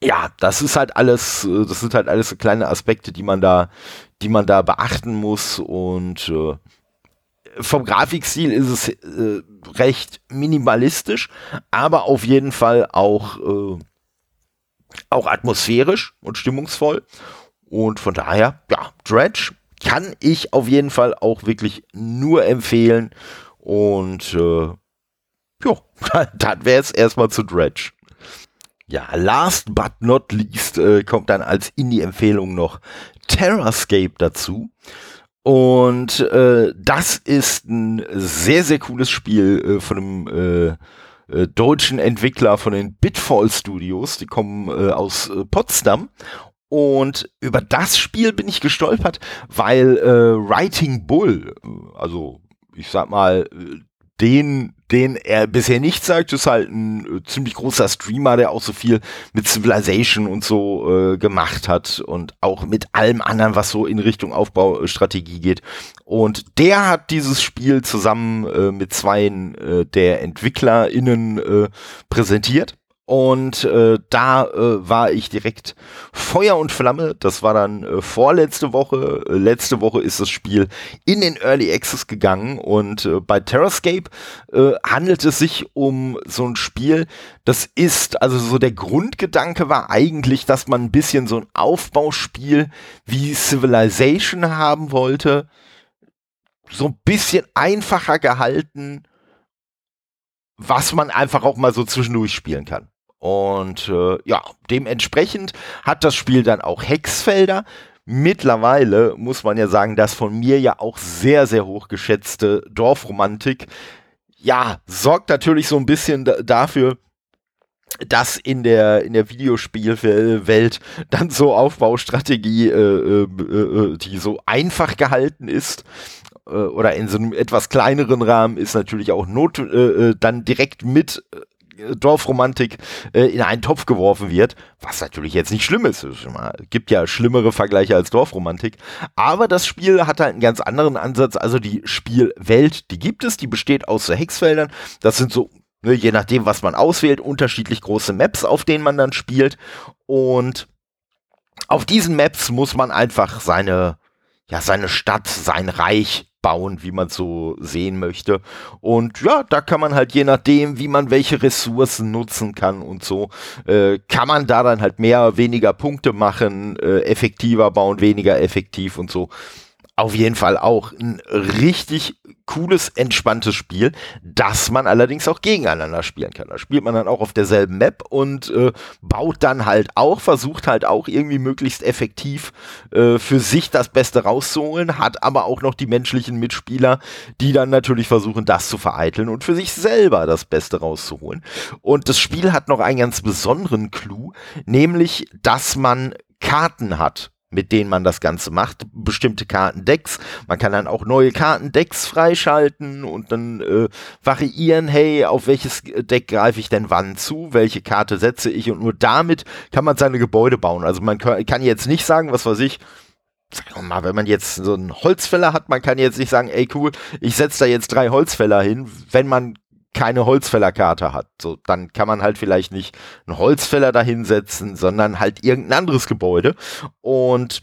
ja, das ist halt alles, äh, das sind halt alles so kleine Aspekte, die man da, die man da beachten muss und äh, vom Grafikstil ist es äh, recht minimalistisch, aber auf jeden Fall auch, äh, auch atmosphärisch und stimmungsvoll. Und von daher, ja, Dredge kann ich auf jeden Fall auch wirklich nur empfehlen. Und äh, ja, dann wäre es erstmal zu Dredge. Ja, last but not least äh, kommt dann als Indie-Empfehlung noch Terrascape dazu. Und äh, das ist ein sehr, sehr cooles Spiel äh, von einem äh, äh, deutschen Entwickler von den Bitfall Studios. Die kommen äh, aus äh, Potsdam. Und über das Spiel bin ich gestolpert, weil äh, Writing Bull, also ich sag mal, den, den er bisher nicht sagt, ist halt ein äh, ziemlich großer Streamer, der auch so viel mit Civilization und so äh, gemacht hat und auch mit allem anderen, was so in Richtung Aufbaustrategie geht. Und der hat dieses Spiel zusammen äh, mit zwei äh, der EntwicklerInnen äh, präsentiert. Und äh, da äh, war ich direkt Feuer und Flamme. Das war dann äh, vorletzte Woche. Äh, letzte Woche ist das Spiel in den Early Access gegangen. Und äh, bei Terrascape äh, handelt es sich um so ein Spiel, das ist, also so der Grundgedanke war eigentlich, dass man ein bisschen so ein Aufbauspiel wie Civilization haben wollte. So ein bisschen einfacher gehalten was man einfach auch mal so zwischendurch spielen kann. Und äh, ja, dementsprechend hat das Spiel dann auch Hexfelder. Mittlerweile muss man ja sagen, dass von mir ja auch sehr, sehr hochgeschätzte Dorfromantik, ja, sorgt natürlich so ein bisschen dafür, dass in der in der Videospielwelt dann so Aufbaustrategie, äh, äh, äh, die so einfach gehalten ist äh, oder in so einem etwas kleineren Rahmen ist natürlich auch not äh, äh dann direkt mit Dorfromantik äh, in einen Topf geworfen wird, was natürlich jetzt nicht schlimm ist. Es gibt ja schlimmere Vergleiche als Dorfromantik. Aber das Spiel hat halt einen ganz anderen Ansatz. Also die Spielwelt, die gibt es, die besteht aus so Hexfeldern. Das sind so, ne, je nachdem, was man auswählt, unterschiedlich große Maps, auf denen man dann spielt. Und auf diesen Maps muss man einfach seine, ja, seine Stadt, sein Reich bauen, wie man so sehen möchte. Und ja, da kann man halt je nachdem, wie man welche Ressourcen nutzen kann und so, äh, kann man da dann halt mehr, weniger Punkte machen, äh, effektiver bauen, weniger effektiv und so auf jeden Fall auch ein richtig cooles, entspanntes Spiel, das man allerdings auch gegeneinander spielen kann. Da spielt man dann auch auf derselben Map und äh, baut dann halt auch, versucht halt auch irgendwie möglichst effektiv äh, für sich das Beste rauszuholen, hat aber auch noch die menschlichen Mitspieler, die dann natürlich versuchen, das zu vereiteln und für sich selber das Beste rauszuholen. Und das Spiel hat noch einen ganz besonderen Clou, nämlich, dass man Karten hat mit denen man das Ganze macht. Bestimmte Kartendecks. Man kann dann auch neue Kartendecks freischalten und dann äh, variieren, hey, auf welches Deck greife ich denn wann zu, welche Karte setze ich und nur damit kann man seine Gebäude bauen. Also man kann jetzt nicht sagen, was weiß ich, sagen wir mal, wenn man jetzt so einen Holzfäller hat, man kann jetzt nicht sagen, ey cool, ich setze da jetzt drei Holzfäller hin, wenn man keine Holzfällerkarte hat. So, dann kann man halt vielleicht nicht einen Holzfäller dahinsetzen, sondern halt irgendein anderes Gebäude. Und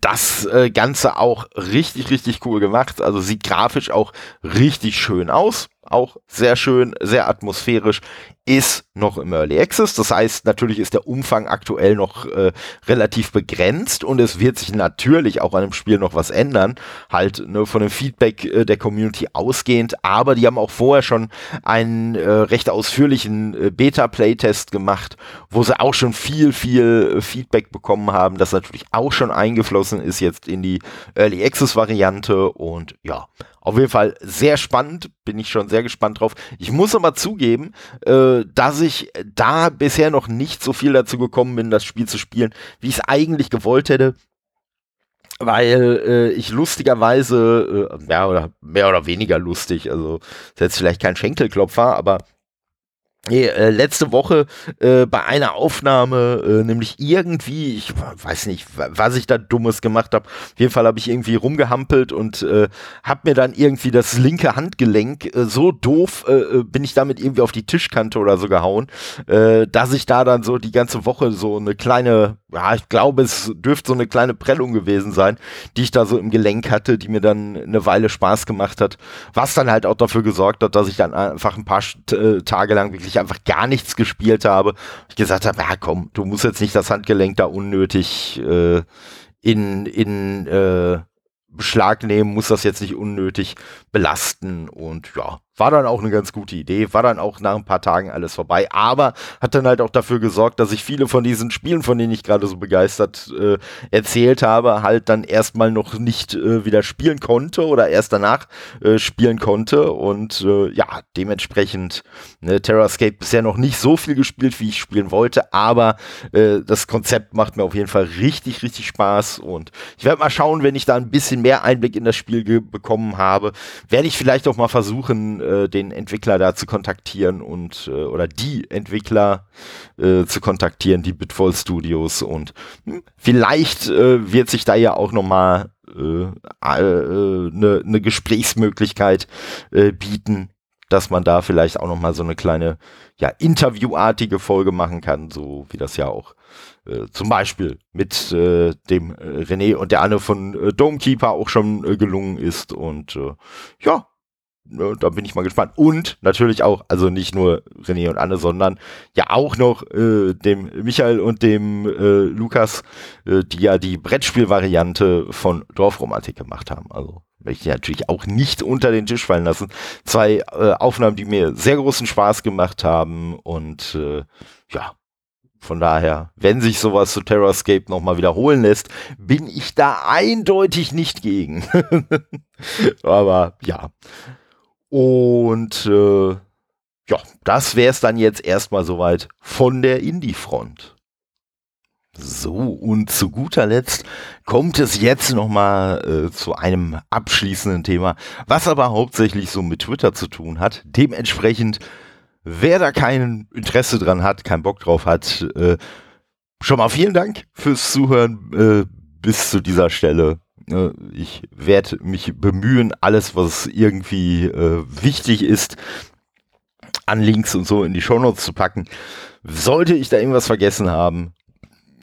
das äh, Ganze auch richtig, richtig cool gemacht. Also sieht grafisch auch richtig schön aus. Auch sehr schön, sehr atmosphärisch ist noch im Early Access. Das heißt, natürlich ist der Umfang aktuell noch äh, relativ begrenzt und es wird sich natürlich auch an dem Spiel noch was ändern. Halt ne, von dem Feedback äh, der Community ausgehend. Aber die haben auch vorher schon einen äh, recht ausführlichen äh, Beta-Playtest gemacht, wo sie auch schon viel, viel äh, Feedback bekommen haben, das natürlich auch schon eingeflossen ist jetzt in die Early Access-Variante. Und ja, auf jeden Fall sehr spannend, bin ich schon sehr gespannt drauf. Ich muss aber zugeben, äh, dass ich da bisher noch nicht so viel dazu gekommen bin, das Spiel zu spielen, wie ich es eigentlich gewollt hätte. Weil äh, ich lustigerweise, äh, ja, oder mehr oder weniger lustig, also ist jetzt vielleicht kein Schenkelklopfer, aber Nee, äh, letzte Woche äh, bei einer Aufnahme, äh, nämlich irgendwie, ich weiß nicht, was ich da Dummes gemacht habe. Auf jeden Fall habe ich irgendwie rumgehampelt und äh, habe mir dann irgendwie das linke Handgelenk äh, so doof, äh, äh, bin ich damit irgendwie auf die Tischkante oder so gehauen, äh, dass ich da dann so die ganze Woche so eine kleine, ja, ich glaube, es dürfte so eine kleine Prellung gewesen sein, die ich da so im Gelenk hatte, die mir dann eine Weile Spaß gemacht hat, was dann halt auch dafür gesorgt hat, dass ich dann einfach ein paar äh, Tage lang wirklich ich einfach gar nichts gespielt habe. Ich gesagt habe, ja komm, du musst jetzt nicht das Handgelenk da unnötig äh, in, in äh, Beschlag nehmen, muss das jetzt nicht unnötig belasten und ja, war dann auch eine ganz gute Idee, war dann auch nach ein paar Tagen alles vorbei, aber hat dann halt auch dafür gesorgt, dass ich viele von diesen Spielen, von denen ich gerade so begeistert äh, erzählt habe, halt dann erstmal noch nicht äh, wieder spielen konnte oder erst danach äh, spielen konnte. Und äh, ja, dementsprechend ne, Terrascape bisher noch nicht so viel gespielt, wie ich spielen wollte, aber äh, das Konzept macht mir auf jeden Fall richtig, richtig Spaß. Und ich werde mal schauen, wenn ich da ein bisschen mehr Einblick in das Spiel bekommen habe, werde ich vielleicht auch mal versuchen, äh, den Entwickler da zu kontaktieren und äh, oder die Entwickler äh, zu kontaktieren, die Bitfall Studios und hm, vielleicht äh, wird sich da ja auch nochmal eine äh, äh, ne, ne Gesprächsmöglichkeit äh, bieten, dass man da vielleicht auch nochmal so eine kleine ja interviewartige Folge machen kann, so wie das ja auch äh, zum Beispiel mit äh, dem René und der Anne von äh, Domekeeper auch schon gelungen ist. Und ja, da bin ich mal gespannt. Und natürlich auch, also nicht nur René und Anne, sondern ja auch noch äh, dem Michael und dem äh, Lukas, äh, die ja die Brettspielvariante von Dorfromantik gemacht haben. Also möchte ich natürlich auch nicht unter den Tisch fallen lassen. Zwei äh, Aufnahmen, die mir sehr großen Spaß gemacht haben und äh, ja, von daher, wenn sich sowas zu Terrascape nochmal wiederholen lässt, bin ich da eindeutig nicht gegen. Aber ja. Und äh, ja, das wäre es dann jetzt erstmal soweit von der Indie-Front. So, und zu guter Letzt kommt es jetzt nochmal äh, zu einem abschließenden Thema, was aber hauptsächlich so mit Twitter zu tun hat. Dementsprechend Wer da kein Interesse dran hat, keinen Bock drauf hat, äh, schon mal vielen Dank fürs Zuhören äh, bis zu dieser Stelle. Äh, ich werde mich bemühen, alles, was irgendwie äh, wichtig ist, an Links und so in die Shownotes zu packen. Sollte ich da irgendwas vergessen haben,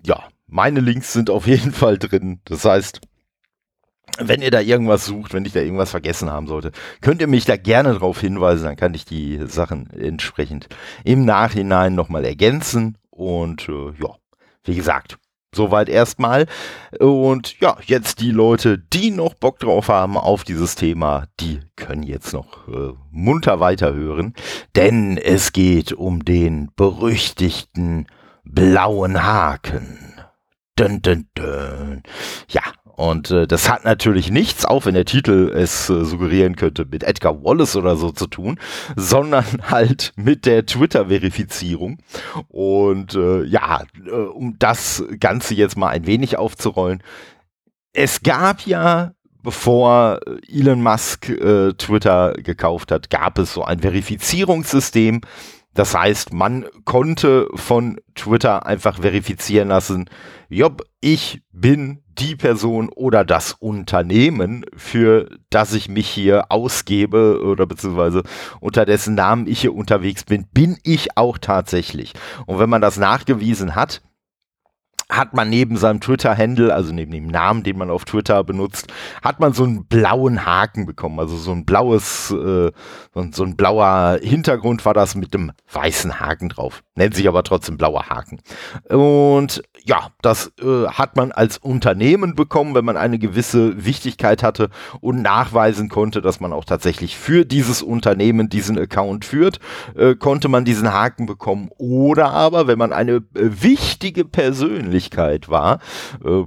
ja, meine Links sind auf jeden Fall drin. Das heißt, wenn ihr da irgendwas sucht, wenn ich da irgendwas vergessen haben sollte, könnt ihr mich da gerne darauf hinweisen, dann kann ich die Sachen entsprechend im Nachhinein nochmal ergänzen. Und äh, ja, wie gesagt, soweit erstmal. Und ja, jetzt die Leute, die noch Bock drauf haben auf dieses Thema, die können jetzt noch äh, munter weiterhören, denn es geht um den berüchtigten blauen Haken. Dun, dun, dun. Ja, und äh, das hat natürlich nichts, auch wenn der Titel es äh, suggerieren könnte, mit Edgar Wallace oder so zu tun, sondern halt mit der Twitter-Verifizierung. Und äh, ja, äh, um das Ganze jetzt mal ein wenig aufzurollen. Es gab ja bevor Elon Musk äh, Twitter gekauft hat, gab es so ein Verifizierungssystem. Das heißt, man konnte von Twitter einfach verifizieren lassen, job, ich bin die Person oder das Unternehmen, für das ich mich hier ausgebe oder beziehungsweise unter dessen Namen ich hier unterwegs bin, bin ich auch tatsächlich. Und wenn man das nachgewiesen hat, hat man neben seinem Twitter-Handle, also neben dem Namen, den man auf Twitter benutzt, hat man so einen blauen Haken bekommen. Also so ein blaues, äh, so ein blauer Hintergrund war das mit einem weißen Haken drauf. Nennt sich aber trotzdem blauer Haken. Und ja, das äh, hat man als Unternehmen bekommen, wenn man eine gewisse Wichtigkeit hatte und nachweisen konnte, dass man auch tatsächlich für dieses Unternehmen diesen Account führt, äh, konnte man diesen Haken bekommen. Oder aber, wenn man eine äh, wichtige Persönlichkeit war, äh,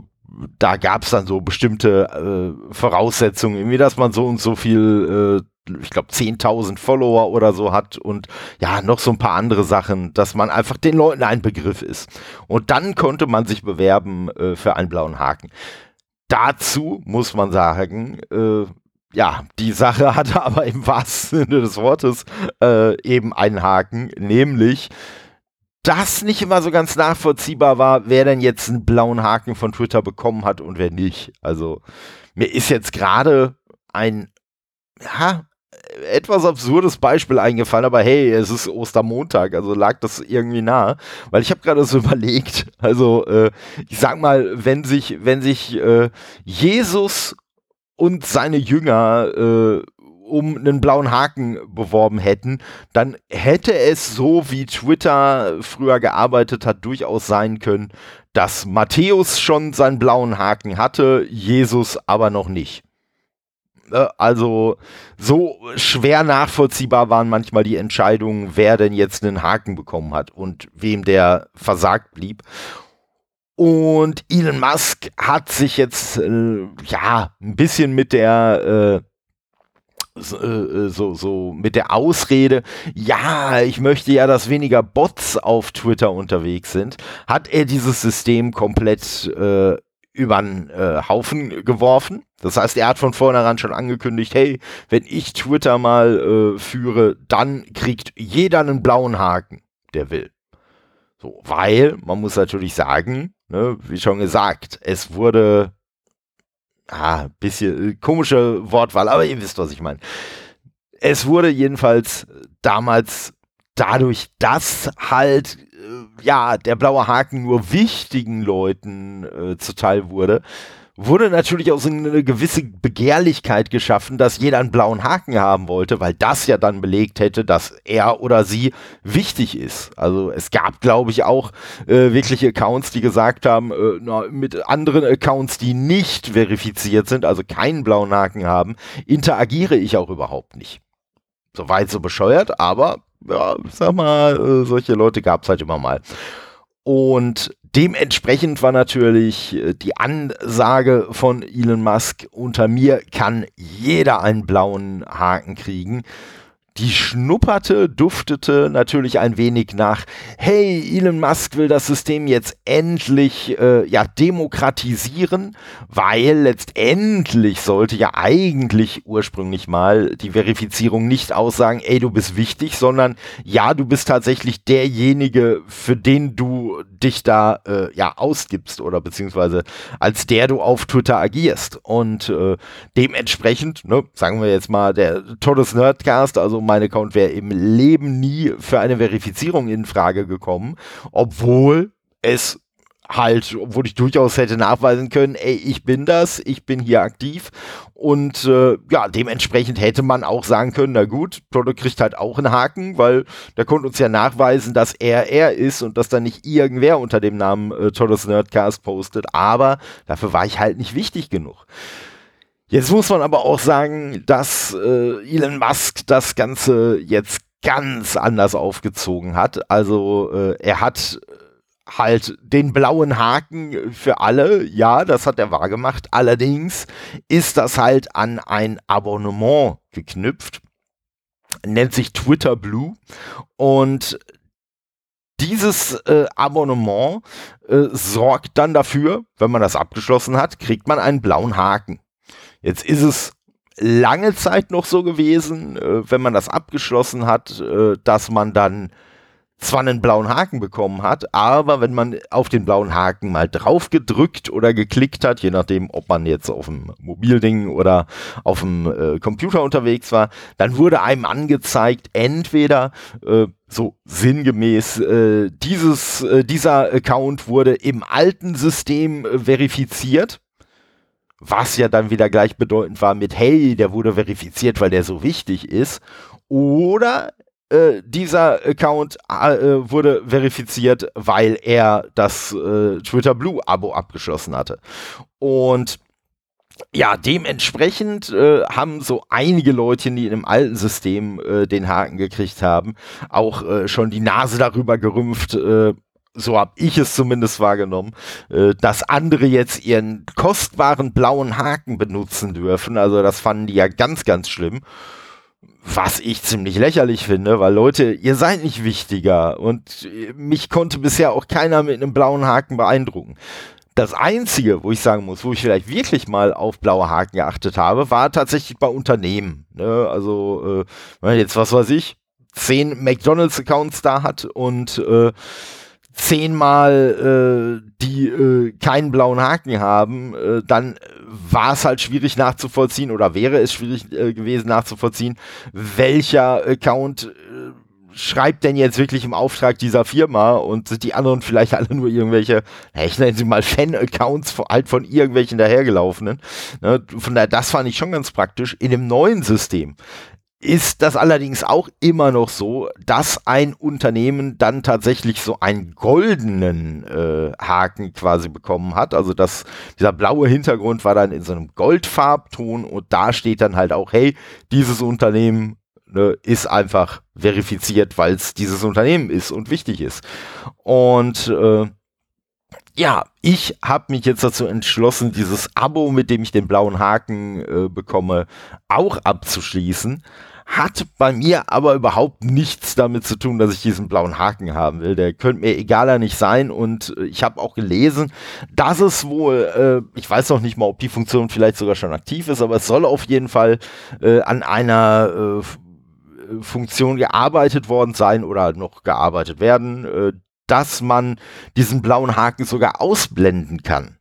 da gab es dann so bestimmte äh, Voraussetzungen, wie dass man so und so viel äh, ich glaube, 10.000 Follower oder so hat und ja, noch so ein paar andere Sachen, dass man einfach den Leuten ein Begriff ist. Und dann konnte man sich bewerben äh, für einen blauen Haken. Dazu muss man sagen, äh, ja, die Sache hatte aber im wahrsten Sinne des Wortes äh, eben einen Haken, nämlich das nicht immer so ganz nachvollziehbar war, wer denn jetzt einen blauen Haken von Twitter bekommen hat und wer nicht. Also mir ist jetzt gerade ein ja, etwas absurdes Beispiel eingefallen, aber hey, es ist Ostermontag, also lag das irgendwie nah, weil ich habe gerade so überlegt, also äh, ich sag mal, wenn sich, wenn sich äh, Jesus und seine Jünger äh, um einen blauen Haken beworben hätten, dann hätte es so, wie Twitter früher gearbeitet hat, durchaus sein können, dass Matthäus schon seinen blauen Haken hatte, Jesus aber noch nicht. Ne? Also so schwer nachvollziehbar waren manchmal die Entscheidungen, wer denn jetzt einen Haken bekommen hat und wem der versagt blieb. Und Elon Musk hat sich jetzt äh, ja ein bisschen mit der äh, so, äh, so, so mit der Ausrede, ja, ich möchte ja, dass weniger Bots auf Twitter unterwegs sind, hat er dieses System komplett äh, über den äh, Haufen geworfen. Das heißt, er hat von vornherein schon angekündigt, hey, wenn ich Twitter mal äh, führe, dann kriegt jeder einen blauen Haken, der will. So, weil, man muss natürlich sagen, ne, wie schon gesagt, es wurde, ah, bisschen äh, komische Wortwahl, aber ihr wisst, was ich meine. Es wurde jedenfalls damals dadurch, dass halt äh, ja der blaue Haken nur wichtigen Leuten äh, zuteil wurde, wurde natürlich auch so eine gewisse Begehrlichkeit geschaffen, dass jeder einen blauen Haken haben wollte, weil das ja dann belegt hätte, dass er oder sie wichtig ist. Also es gab, glaube ich, auch äh, wirkliche Accounts, die gesagt haben, äh, na, mit anderen Accounts, die nicht verifiziert sind, also keinen blauen Haken haben, interagiere ich auch überhaupt nicht. Soweit so bescheuert, aber ja, sag mal, äh, solche Leute gab es halt immer mal. Und dementsprechend war natürlich äh, die Ansage von Elon Musk, unter mir kann jeder einen blauen Haken kriegen. Die schnupperte, duftete natürlich ein wenig nach, hey, Elon Musk will das System jetzt endlich äh, ja, demokratisieren, weil letztendlich sollte ja eigentlich ursprünglich mal die Verifizierung nicht aussagen, ey, du bist wichtig, sondern ja, du bist tatsächlich derjenige, für den du dich da äh, ja ausgibst oder beziehungsweise als der du auf Twitter agierst. Und äh, dementsprechend, ne, sagen wir jetzt mal, der Todes Nerdcast, also mein Account wäre im Leben nie für eine Verifizierung in Frage gekommen, obwohl es halt, obwohl ich durchaus hätte nachweisen können, ey, ich bin das, ich bin hier aktiv und äh, ja, dementsprechend hätte man auch sagen können, na gut, Toto kriegt halt auch einen Haken, weil der konnte uns ja nachweisen, dass er er ist und dass da nicht irgendwer unter dem Namen äh, Totos Nerdcast postet, aber dafür war ich halt nicht wichtig genug. Jetzt muss man aber auch sagen, dass äh, Elon Musk das Ganze jetzt ganz anders aufgezogen hat. Also äh, er hat halt den blauen Haken für alle, ja, das hat er wahrgemacht. Allerdings ist das halt an ein Abonnement geknüpft, nennt sich Twitter Blue und dieses äh, Abonnement äh, sorgt dann dafür, wenn man das abgeschlossen hat, kriegt man einen blauen Haken. Jetzt ist es lange Zeit noch so gewesen, äh, wenn man das abgeschlossen hat, äh, dass man dann zwar einen blauen Haken bekommen hat, aber wenn man auf den blauen Haken mal drauf gedrückt oder geklickt hat, je nachdem, ob man jetzt auf dem Mobilding oder auf dem äh, Computer unterwegs war, dann wurde einem angezeigt, entweder äh, so sinngemäß, äh, dieses, äh, dieser Account wurde im alten System äh, verifiziert was ja dann wieder gleichbedeutend war mit, hey, der wurde verifiziert, weil der so wichtig ist. Oder äh, dieser Account äh, wurde verifiziert, weil er das äh, Twitter Blue Abo abgeschlossen hatte. Und ja, dementsprechend äh, haben so einige Leute, die in dem alten System äh, den Haken gekriegt haben, auch äh, schon die Nase darüber gerümpft, äh, so habe ich es zumindest wahrgenommen, äh, dass andere jetzt ihren kostbaren blauen Haken benutzen dürfen. Also das fanden die ja ganz, ganz schlimm. Was ich ziemlich lächerlich finde, weil Leute, ihr seid nicht wichtiger und mich konnte bisher auch keiner mit einem blauen Haken beeindrucken. Das Einzige, wo ich sagen muss, wo ich vielleicht wirklich mal auf blaue Haken geachtet habe, war tatsächlich bei Unternehmen. Ne? Also, äh, jetzt was weiß ich, zehn McDonalds-Accounts da hat und äh, zehnmal äh, die äh, keinen blauen Haken haben, äh, dann war es halt schwierig nachzuvollziehen oder wäre es schwierig äh, gewesen nachzuvollziehen, welcher Account äh, schreibt denn jetzt wirklich im Auftrag dieser Firma und sind die anderen vielleicht alle nur irgendwelche, ich nenne sie mal Fan-Accounts halt von irgendwelchen dahergelaufenen. Ne? Von daher, das fand ich schon ganz praktisch. In dem neuen System ist das allerdings auch immer noch so, dass ein Unternehmen dann tatsächlich so einen goldenen äh, Haken quasi bekommen hat. Also dass dieser blaue Hintergrund war dann in so einem Goldfarbton und da steht dann halt auch, hey, dieses Unternehmen ne, ist einfach verifiziert, weil es dieses Unternehmen ist und wichtig ist. Und äh, ja, ich habe mich jetzt dazu entschlossen, dieses Abo, mit dem ich den blauen Haken äh, bekomme, auch abzuschließen hat bei mir aber überhaupt nichts damit zu tun, dass ich diesen blauen Haken haben will. Der könnte mir egaler nicht sein und äh, ich habe auch gelesen, dass es wohl, äh, ich weiß noch nicht mal, ob die Funktion vielleicht sogar schon aktiv ist, aber es soll auf jeden Fall äh, an einer äh, Funktion gearbeitet worden sein oder noch gearbeitet werden, äh, dass man diesen blauen Haken sogar ausblenden kann.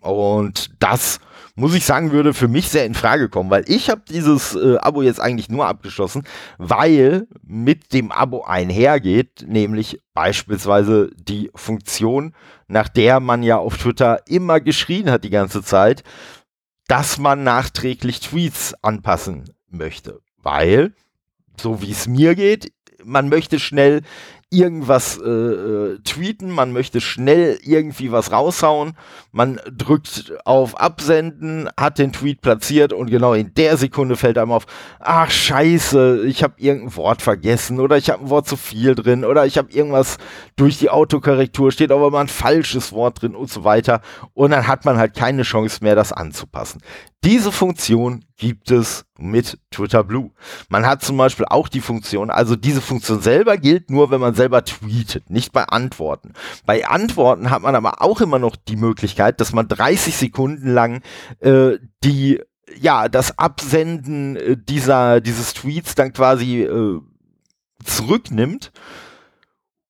Und das muss ich sagen, würde für mich sehr in Frage kommen, weil ich habe dieses äh, Abo jetzt eigentlich nur abgeschlossen, weil mit dem Abo einhergeht, nämlich beispielsweise die Funktion, nach der man ja auf Twitter immer geschrien hat die ganze Zeit, dass man nachträglich Tweets anpassen möchte. Weil, so wie es mir geht, man möchte schnell irgendwas äh, äh, tweeten, man möchte schnell irgendwie was raushauen, man drückt auf Absenden, hat den Tweet platziert und genau in der Sekunde fällt einem auf, ach scheiße, ich habe irgendein Wort vergessen oder ich habe ein Wort zu viel drin oder ich habe irgendwas durch die Autokorrektur, steht aber mal ein falsches Wort drin und so weiter. Und dann hat man halt keine Chance mehr, das anzupassen. Diese Funktion gibt es mit Twitter Blue. Man hat zum Beispiel auch die Funktion, also diese Funktion selber gilt nur, wenn man selber tweetet, nicht bei Antworten. Bei Antworten hat man aber auch immer noch die Möglichkeit, dass man 30 Sekunden lang äh, die ja, das Absenden äh, dieser, dieses Tweets dann quasi äh, zurücknimmt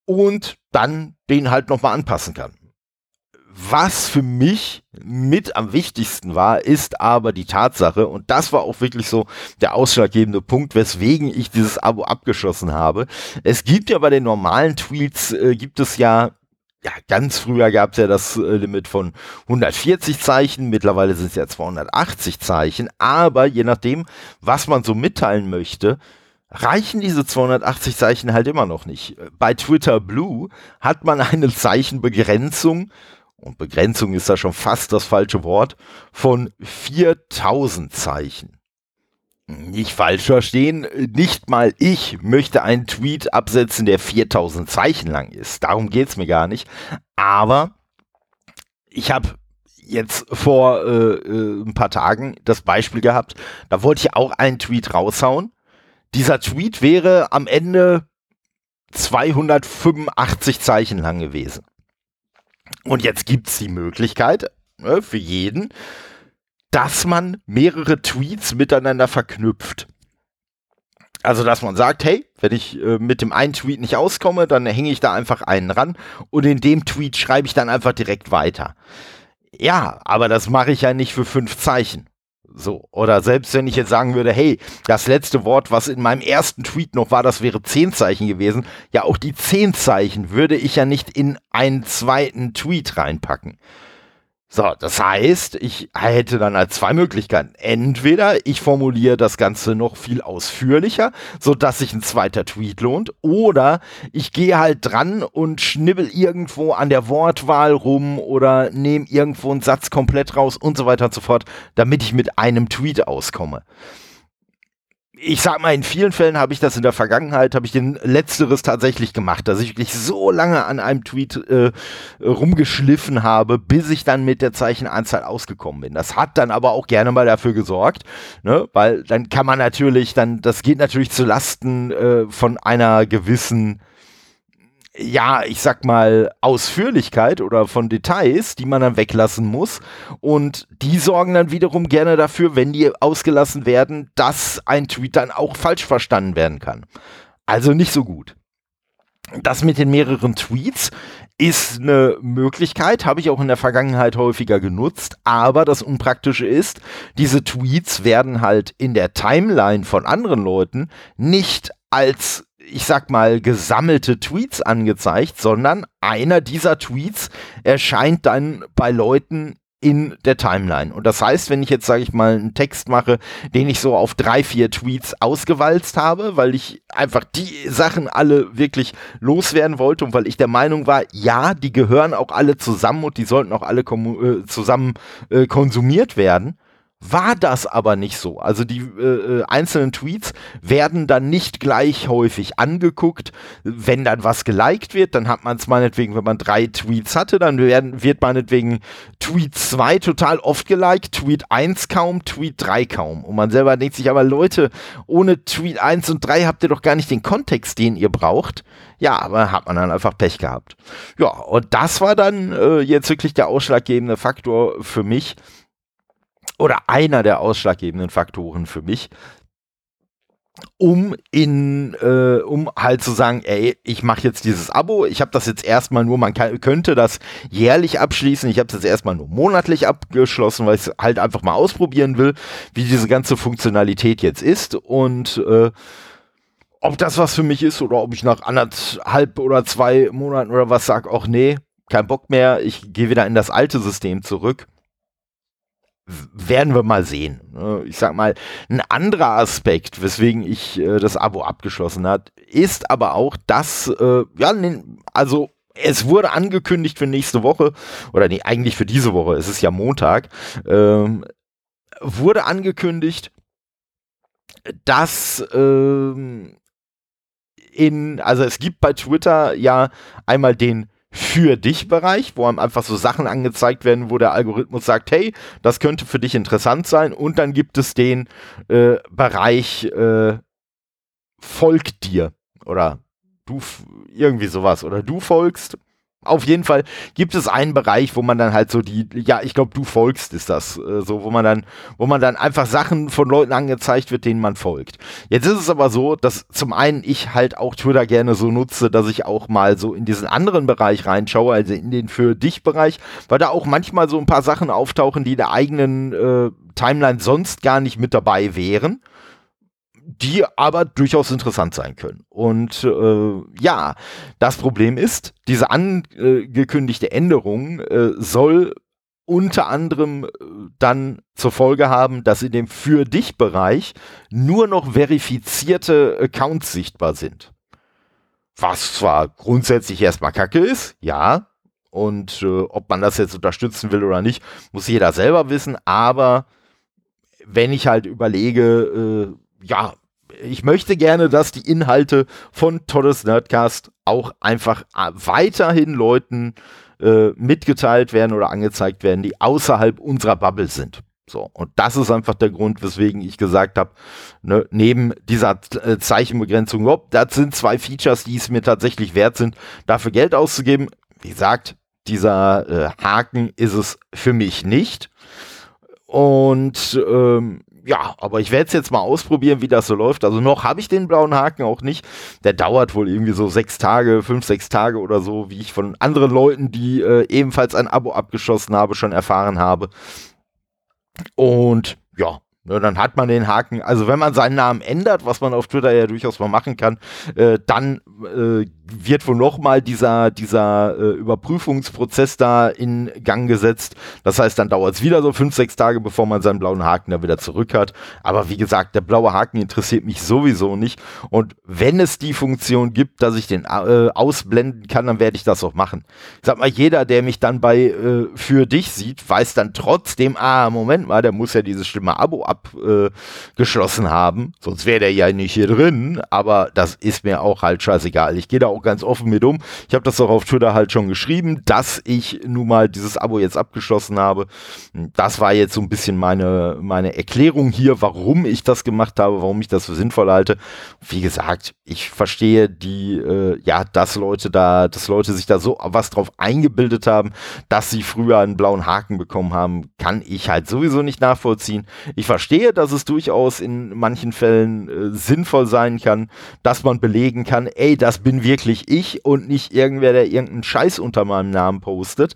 und dann den halt nochmal anpassen kann. Was für mich mit am wichtigsten war, ist aber die Tatsache, und das war auch wirklich so der ausschlaggebende Punkt, weswegen ich dieses Abo abgeschlossen habe. Es gibt ja bei den normalen Tweets, äh, gibt es ja ja, ganz früher gab es ja das äh, Limit von 140 Zeichen, mittlerweile sind es ja 280 Zeichen, aber je nachdem, was man so mitteilen möchte, reichen diese 280 Zeichen halt immer noch nicht. Bei Twitter Blue hat man eine Zeichenbegrenzung und Begrenzung ist da schon fast das falsche Wort, von 4000 Zeichen. Nicht falsch verstehen, nicht mal ich möchte einen Tweet absetzen, der 4000 Zeichen lang ist. Darum geht es mir gar nicht. Aber ich habe jetzt vor äh, äh, ein paar Tagen das Beispiel gehabt, da wollte ich auch einen Tweet raushauen. Dieser Tweet wäre am Ende 285 Zeichen lang gewesen. Und jetzt gibt es die Möglichkeit ne, für jeden, dass man mehrere Tweets miteinander verknüpft. Also, dass man sagt, hey, wenn ich äh, mit dem einen Tweet nicht auskomme, dann hänge ich da einfach einen ran und in dem Tweet schreibe ich dann einfach direkt weiter. Ja, aber das mache ich ja nicht für fünf Zeichen. So, oder selbst wenn ich jetzt sagen würde, hey, das letzte Wort, was in meinem ersten Tweet noch war, das wäre zehn Zeichen gewesen. Ja, auch die zehn Zeichen würde ich ja nicht in einen zweiten Tweet reinpacken. So, das heißt, ich hätte dann als zwei Möglichkeiten. Entweder ich formuliere das Ganze noch viel ausführlicher, so dass sich ein zweiter Tweet lohnt, oder ich gehe halt dran und schnibbel irgendwo an der Wortwahl rum oder nehme irgendwo einen Satz komplett raus und so weiter und so fort, damit ich mit einem Tweet auskomme ich sag mal, in vielen Fällen habe ich das in der Vergangenheit, habe ich den Letzteres tatsächlich gemacht, dass ich wirklich so lange an einem Tweet äh, rumgeschliffen habe, bis ich dann mit der Zeichenanzahl ausgekommen bin. Das hat dann aber auch gerne mal dafür gesorgt, ne? weil dann kann man natürlich, dann, das geht natürlich zu Lasten äh, von einer gewissen ja, ich sag mal, Ausführlichkeit oder von Details, die man dann weglassen muss. Und die sorgen dann wiederum gerne dafür, wenn die ausgelassen werden, dass ein Tweet dann auch falsch verstanden werden kann. Also nicht so gut. Das mit den mehreren Tweets ist eine Möglichkeit, habe ich auch in der Vergangenheit häufiger genutzt, aber das Unpraktische ist, diese Tweets werden halt in der Timeline von anderen Leuten nicht als ich sag mal, gesammelte Tweets angezeigt, sondern einer dieser Tweets erscheint dann bei Leuten in der Timeline. Und das heißt, wenn ich jetzt, sage ich mal, einen Text mache, den ich so auf drei, vier Tweets ausgewalzt habe, weil ich einfach die Sachen alle wirklich loswerden wollte und weil ich der Meinung war, ja, die gehören auch alle zusammen und die sollten auch alle äh, zusammen äh, konsumiert werden, war das aber nicht so. Also die äh, äh, einzelnen Tweets werden dann nicht gleich häufig angeguckt. Wenn dann was geliked wird, dann hat man es meinetwegen, wenn man drei Tweets hatte, dann werden, wird meinetwegen Tweet 2 total oft geliked, Tweet 1 kaum, Tweet 3 kaum. Und man selber denkt sich aber, Leute, ohne Tweet 1 und 3 habt ihr doch gar nicht den Kontext, den ihr braucht. Ja, aber hat man dann einfach Pech gehabt. Ja, und das war dann äh, jetzt wirklich der ausschlaggebende Faktor für mich, oder einer der ausschlaggebenden Faktoren für mich, um in äh, um halt zu sagen, ey, ich mache jetzt dieses Abo, ich habe das jetzt erstmal nur, man kann, könnte das jährlich abschließen, ich habe es jetzt erstmal nur monatlich abgeschlossen, weil ich halt einfach mal ausprobieren will, wie diese ganze Funktionalität jetzt ist und äh, ob das was für mich ist oder ob ich nach anderthalb oder zwei Monaten oder was sag, auch nee, kein Bock mehr, ich gehe wieder in das alte System zurück werden wir mal sehen. Ne? Ich sag mal, ein anderer Aspekt, weswegen ich äh, das Abo abgeschlossen hat, ist aber auch, dass, äh, ja, also es wurde angekündigt für nächste Woche, oder nee, eigentlich für diese Woche, es ist ja Montag, ähm, wurde angekündigt, dass ähm, in, also es gibt bei Twitter ja einmal den für dich Bereich, wo einem einfach so Sachen angezeigt werden, wo der Algorithmus sagt, hey, das könnte für dich interessant sein. Und dann gibt es den äh, Bereich äh, folgt dir. Oder du irgendwie sowas. Oder du folgst auf jeden Fall gibt es einen Bereich, wo man dann halt so die, ja, ich glaube, du folgst ist das, äh, so, wo man dann, wo man dann einfach Sachen von Leuten angezeigt wird, denen man folgt. Jetzt ist es aber so, dass zum einen ich halt auch Twitter gerne so nutze, dass ich auch mal so in diesen anderen Bereich reinschaue, also in den für dich Bereich, weil da auch manchmal so ein paar Sachen auftauchen, die der eigenen äh, Timeline sonst gar nicht mit dabei wären die aber durchaus interessant sein können. Und äh, ja, das Problem ist, diese angekündigte Änderung äh, soll unter anderem äh, dann zur Folge haben, dass in dem Für dich Bereich nur noch verifizierte Accounts sichtbar sind. Was zwar grundsätzlich erstmal kacke ist, ja, und äh, ob man das jetzt unterstützen will oder nicht, muss jeder selber wissen, aber wenn ich halt überlege, äh, ja, ich möchte gerne, dass die Inhalte von Toddes Nerdcast auch einfach äh, weiterhin Leuten äh, mitgeteilt werden oder angezeigt werden, die außerhalb unserer Bubble sind. So, und das ist einfach der Grund, weswegen ich gesagt habe, ne, neben dieser äh, Zeichenbegrenzung, oh, das sind zwei Features, die es mir tatsächlich wert sind, dafür Geld auszugeben. Wie gesagt, dieser äh, Haken ist es für mich nicht. Und ähm, ja, aber ich werde es jetzt mal ausprobieren, wie das so läuft. Also noch habe ich den blauen Haken auch nicht. Der dauert wohl irgendwie so sechs Tage, fünf, sechs Tage oder so, wie ich von anderen Leuten, die äh, ebenfalls ein Abo abgeschlossen habe, schon erfahren habe. Und ja, Ne, dann hat man den Haken. Also wenn man seinen Namen ändert, was man auf Twitter ja durchaus mal machen kann, äh, dann äh, wird wohl nochmal dieser, dieser äh, Überprüfungsprozess da in Gang gesetzt. Das heißt, dann dauert es wieder so fünf, sechs Tage, bevor man seinen blauen Haken da wieder zurück hat. Aber wie gesagt, der blaue Haken interessiert mich sowieso nicht. Und wenn es die Funktion gibt, dass ich den äh, ausblenden kann, dann werde ich das auch machen. Ich sag mal, jeder, der mich dann bei äh, für dich sieht, weiß dann trotzdem, ah, Moment mal, der muss ja dieses schlimme Abo abgeschlossen haben. Sonst wäre der ja nicht hier drin. Aber das ist mir auch halt scheißegal. Ich gehe da auch ganz offen mit um. Ich habe das auch auf Twitter halt schon geschrieben, dass ich nun mal dieses Abo jetzt abgeschlossen habe. Das war jetzt so ein bisschen meine, meine Erklärung hier, warum ich das gemacht habe, warum ich das für sinnvoll halte. Wie gesagt, ich verstehe die, äh, ja, dass Leute da, dass Leute sich da so was drauf eingebildet haben, dass sie früher einen blauen Haken bekommen haben, kann ich halt sowieso nicht nachvollziehen. Ich verstehe dass es durchaus in manchen Fällen äh, sinnvoll sein kann, dass man belegen kann, ey, das bin wirklich ich und nicht irgendwer, der irgendeinen Scheiß unter meinem Namen postet.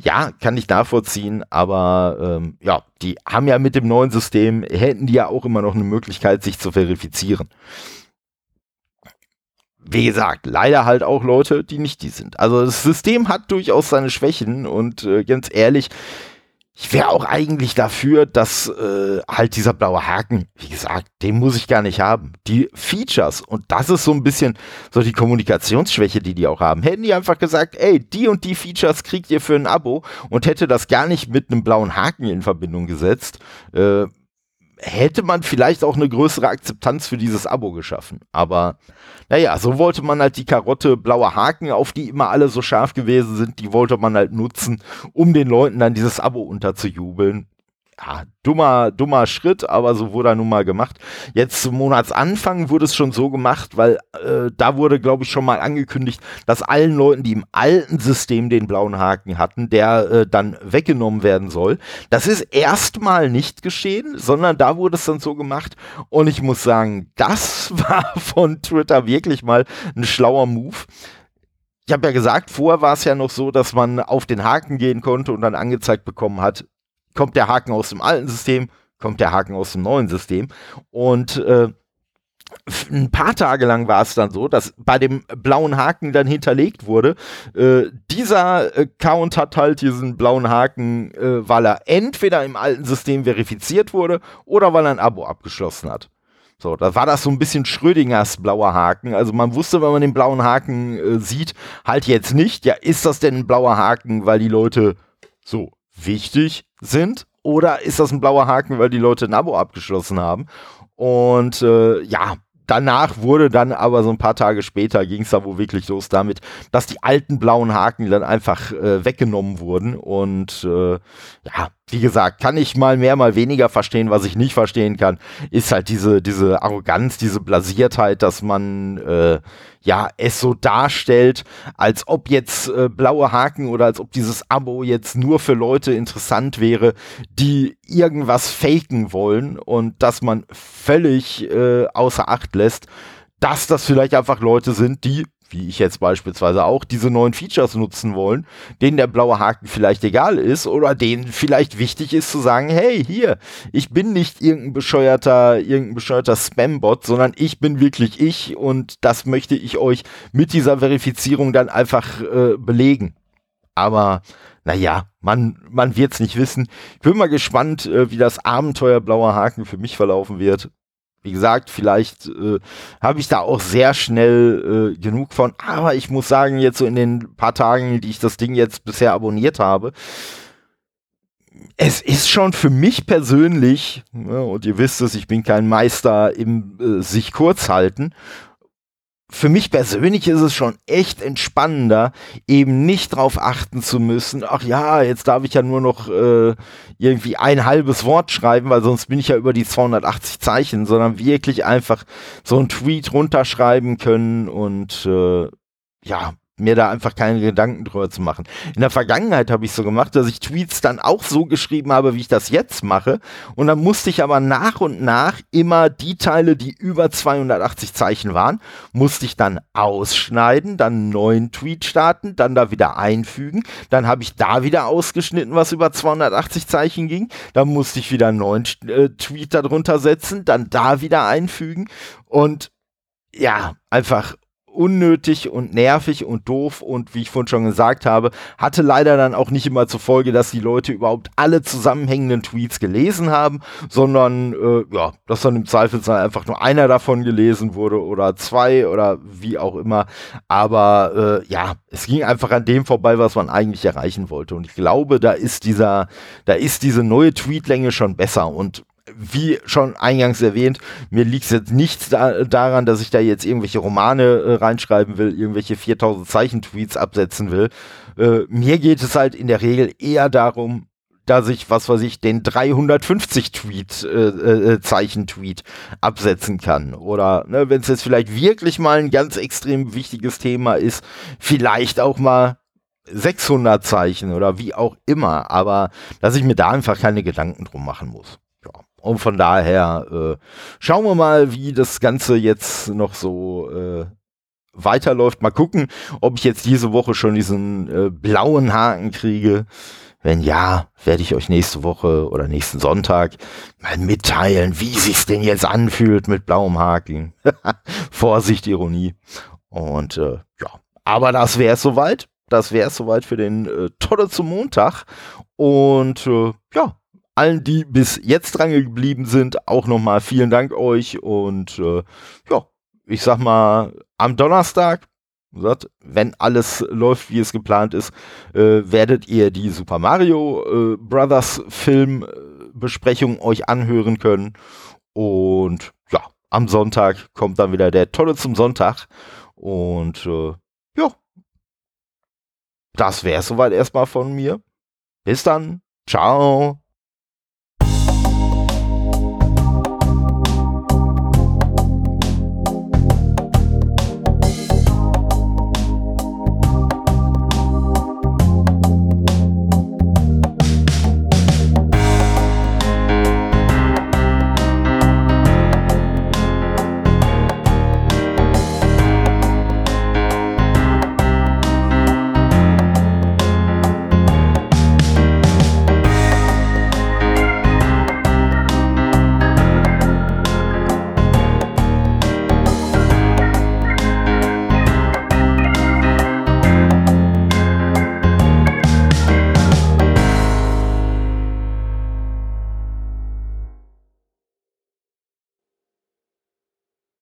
Ja, kann ich nachvollziehen, aber ähm, ja, die haben ja mit dem neuen System, hätten die ja auch immer noch eine Möglichkeit, sich zu verifizieren wie gesagt, leider halt auch Leute, die nicht die sind. Also das System hat durchaus seine Schwächen und äh, ganz ehrlich, ich wäre auch eigentlich dafür, dass äh, halt dieser blaue Haken, wie gesagt, den muss ich gar nicht haben. Die Features, und das ist so ein bisschen so die Kommunikationsschwäche, die die auch haben, hätten die einfach gesagt, ey, die und die Features kriegt ihr für ein Abo und hätte das gar nicht mit einem blauen Haken in Verbindung gesetzt, äh, hätte man vielleicht auch eine größere Akzeptanz für dieses Abo geschaffen. Aber naja, so wollte man halt die Karotte blauer Haken, auf die immer alle so scharf gewesen sind, die wollte man halt nutzen, um den Leuten dann dieses Abo unterzujubeln ja, dummer, dummer Schritt, aber so wurde er nun mal gemacht. Jetzt zum Monatsanfang wurde es schon so gemacht, weil äh, da wurde, glaube ich, schon mal angekündigt, dass allen Leuten, die im alten System den blauen Haken hatten, der äh, dann weggenommen werden soll. Das ist erstmal nicht geschehen, sondern da wurde es dann so gemacht. Und ich muss sagen, das war von Twitter wirklich mal ein schlauer Move ich habe ja gesagt, vorher war es ja noch so, dass man auf den Haken gehen konnte und dann angezeigt bekommen hat, kommt der Haken aus dem alten System, kommt der Haken aus dem neuen System. Und äh, ein paar Tage lang war es dann so, dass bei dem blauen Haken dann hinterlegt wurde, äh, dieser Account hat halt diesen blauen Haken, äh, weil er entweder im alten System verifiziert wurde oder weil er ein Abo abgeschlossen hat. So, da war das so ein bisschen Schrödingers blauer Haken. Also man wusste, wenn man den blauen Haken äh, sieht, halt jetzt nicht, ja, ist das denn ein blauer Haken, weil die Leute so wichtig sind? Oder ist das ein blauer Haken, weil die Leute ein Abo abgeschlossen haben? Und äh, ja, danach wurde dann aber so ein paar Tage später ging es da wohl wirklich los damit, dass die alten blauen Haken dann einfach äh, weggenommen wurden. Und äh, ja, wie gesagt, kann ich mal mehr, mal weniger verstehen. Was ich nicht verstehen kann, ist halt diese, diese Arroganz, diese Blasiertheit, dass man äh, ja es so darstellt, als ob jetzt äh, blaue Haken oder als ob dieses Abo jetzt nur für Leute interessant wäre, die irgendwas faken wollen und dass man völlig äh, außer Acht lässt, dass das vielleicht einfach Leute sind, die wie ich jetzt beispielsweise auch, diese neuen Features nutzen wollen, denen der blaue Haken vielleicht egal ist oder denen vielleicht wichtig ist zu sagen, hey, hier, ich bin nicht irgendein bescheuerter, irgendein bescheuerter Spam-Bot, sondern ich bin wirklich ich und das möchte ich euch mit dieser Verifizierung dann einfach äh, belegen. Aber naja, man, man wird es nicht wissen. Ich bin mal gespannt, äh, wie das Abenteuer blauer Haken für mich verlaufen wird wie gesagt, vielleicht äh, habe ich da auch sehr schnell äh, genug von. Aber ich muss sagen, jetzt so in den paar Tagen, die ich das Ding jetzt bisher abonniert habe, es ist schon für mich persönlich, ja, und ihr wisst es, ich bin kein Meister im äh, sich kurz halten für mich persönlich ist es schon echt entspannender, eben nicht drauf achten zu müssen, ach ja, jetzt darf ich ja nur noch äh, irgendwie ein halbes Wort schreiben, weil sonst bin ich ja über die 280 Zeichen, sondern wirklich einfach so einen Tweet runterschreiben können und äh, ja, mir da einfach keine Gedanken drüber zu machen. In der Vergangenheit habe ich so gemacht, dass ich Tweets dann auch so geschrieben habe, wie ich das jetzt mache. Und dann musste ich aber nach und nach immer die Teile, die über 280 Zeichen waren, musste ich dann ausschneiden, dann einen neuen Tweet starten, dann da wieder einfügen. Dann habe ich da wieder ausgeschnitten, was über 280 Zeichen ging. Dann musste ich wieder einen neuen äh, Tweet darunter setzen, dann da wieder einfügen. Und ja, einfach unnötig und nervig und doof und wie ich vorhin schon gesagt habe, hatte leider dann auch nicht immer zur Folge, dass die Leute überhaupt alle zusammenhängenden Tweets gelesen haben, sondern äh, ja, dass dann im Zweifelsfall einfach nur einer davon gelesen wurde oder zwei oder wie auch immer. Aber äh, ja, es ging einfach an dem vorbei, was man eigentlich erreichen wollte. Und ich glaube, da ist dieser, da ist diese neue Tweetlänge schon besser und wie schon eingangs erwähnt, mir liegt es jetzt nichts da, daran, dass ich da jetzt irgendwelche Romane äh, reinschreiben will, irgendwelche 4000 Zeichen Tweets absetzen will. Äh, mir geht es halt in der Regel eher darum, dass ich, was weiß ich, den 350 Tweet, äh, äh, Zeichen Tweet absetzen kann. Oder ne, wenn es jetzt vielleicht wirklich mal ein ganz extrem wichtiges Thema ist, vielleicht auch mal 600 Zeichen oder wie auch immer. Aber dass ich mir da einfach keine Gedanken drum machen muss. Und von daher äh, schauen wir mal, wie das Ganze jetzt noch so äh, weiterläuft. Mal gucken, ob ich jetzt diese Woche schon diesen äh, blauen Haken kriege. Wenn ja, werde ich euch nächste Woche oder nächsten Sonntag mal mitteilen, wie sich's denn jetzt anfühlt mit blauem Haken. Vorsicht, Ironie. Und äh, ja, aber das wäre es soweit. Das wäre es soweit für den äh, Tolle zum Montag. Und äh, ja, allen, die bis jetzt dran geblieben sind, auch nochmal vielen Dank euch und äh, ja, ich sag mal, am Donnerstag, wenn alles läuft, wie es geplant ist, äh, werdet ihr die Super Mario äh, Brothers Filmbesprechung euch anhören können und ja, am Sonntag kommt dann wieder der Tolle zum Sonntag und äh, ja, das wäre soweit erstmal von mir. Bis dann. Ciao.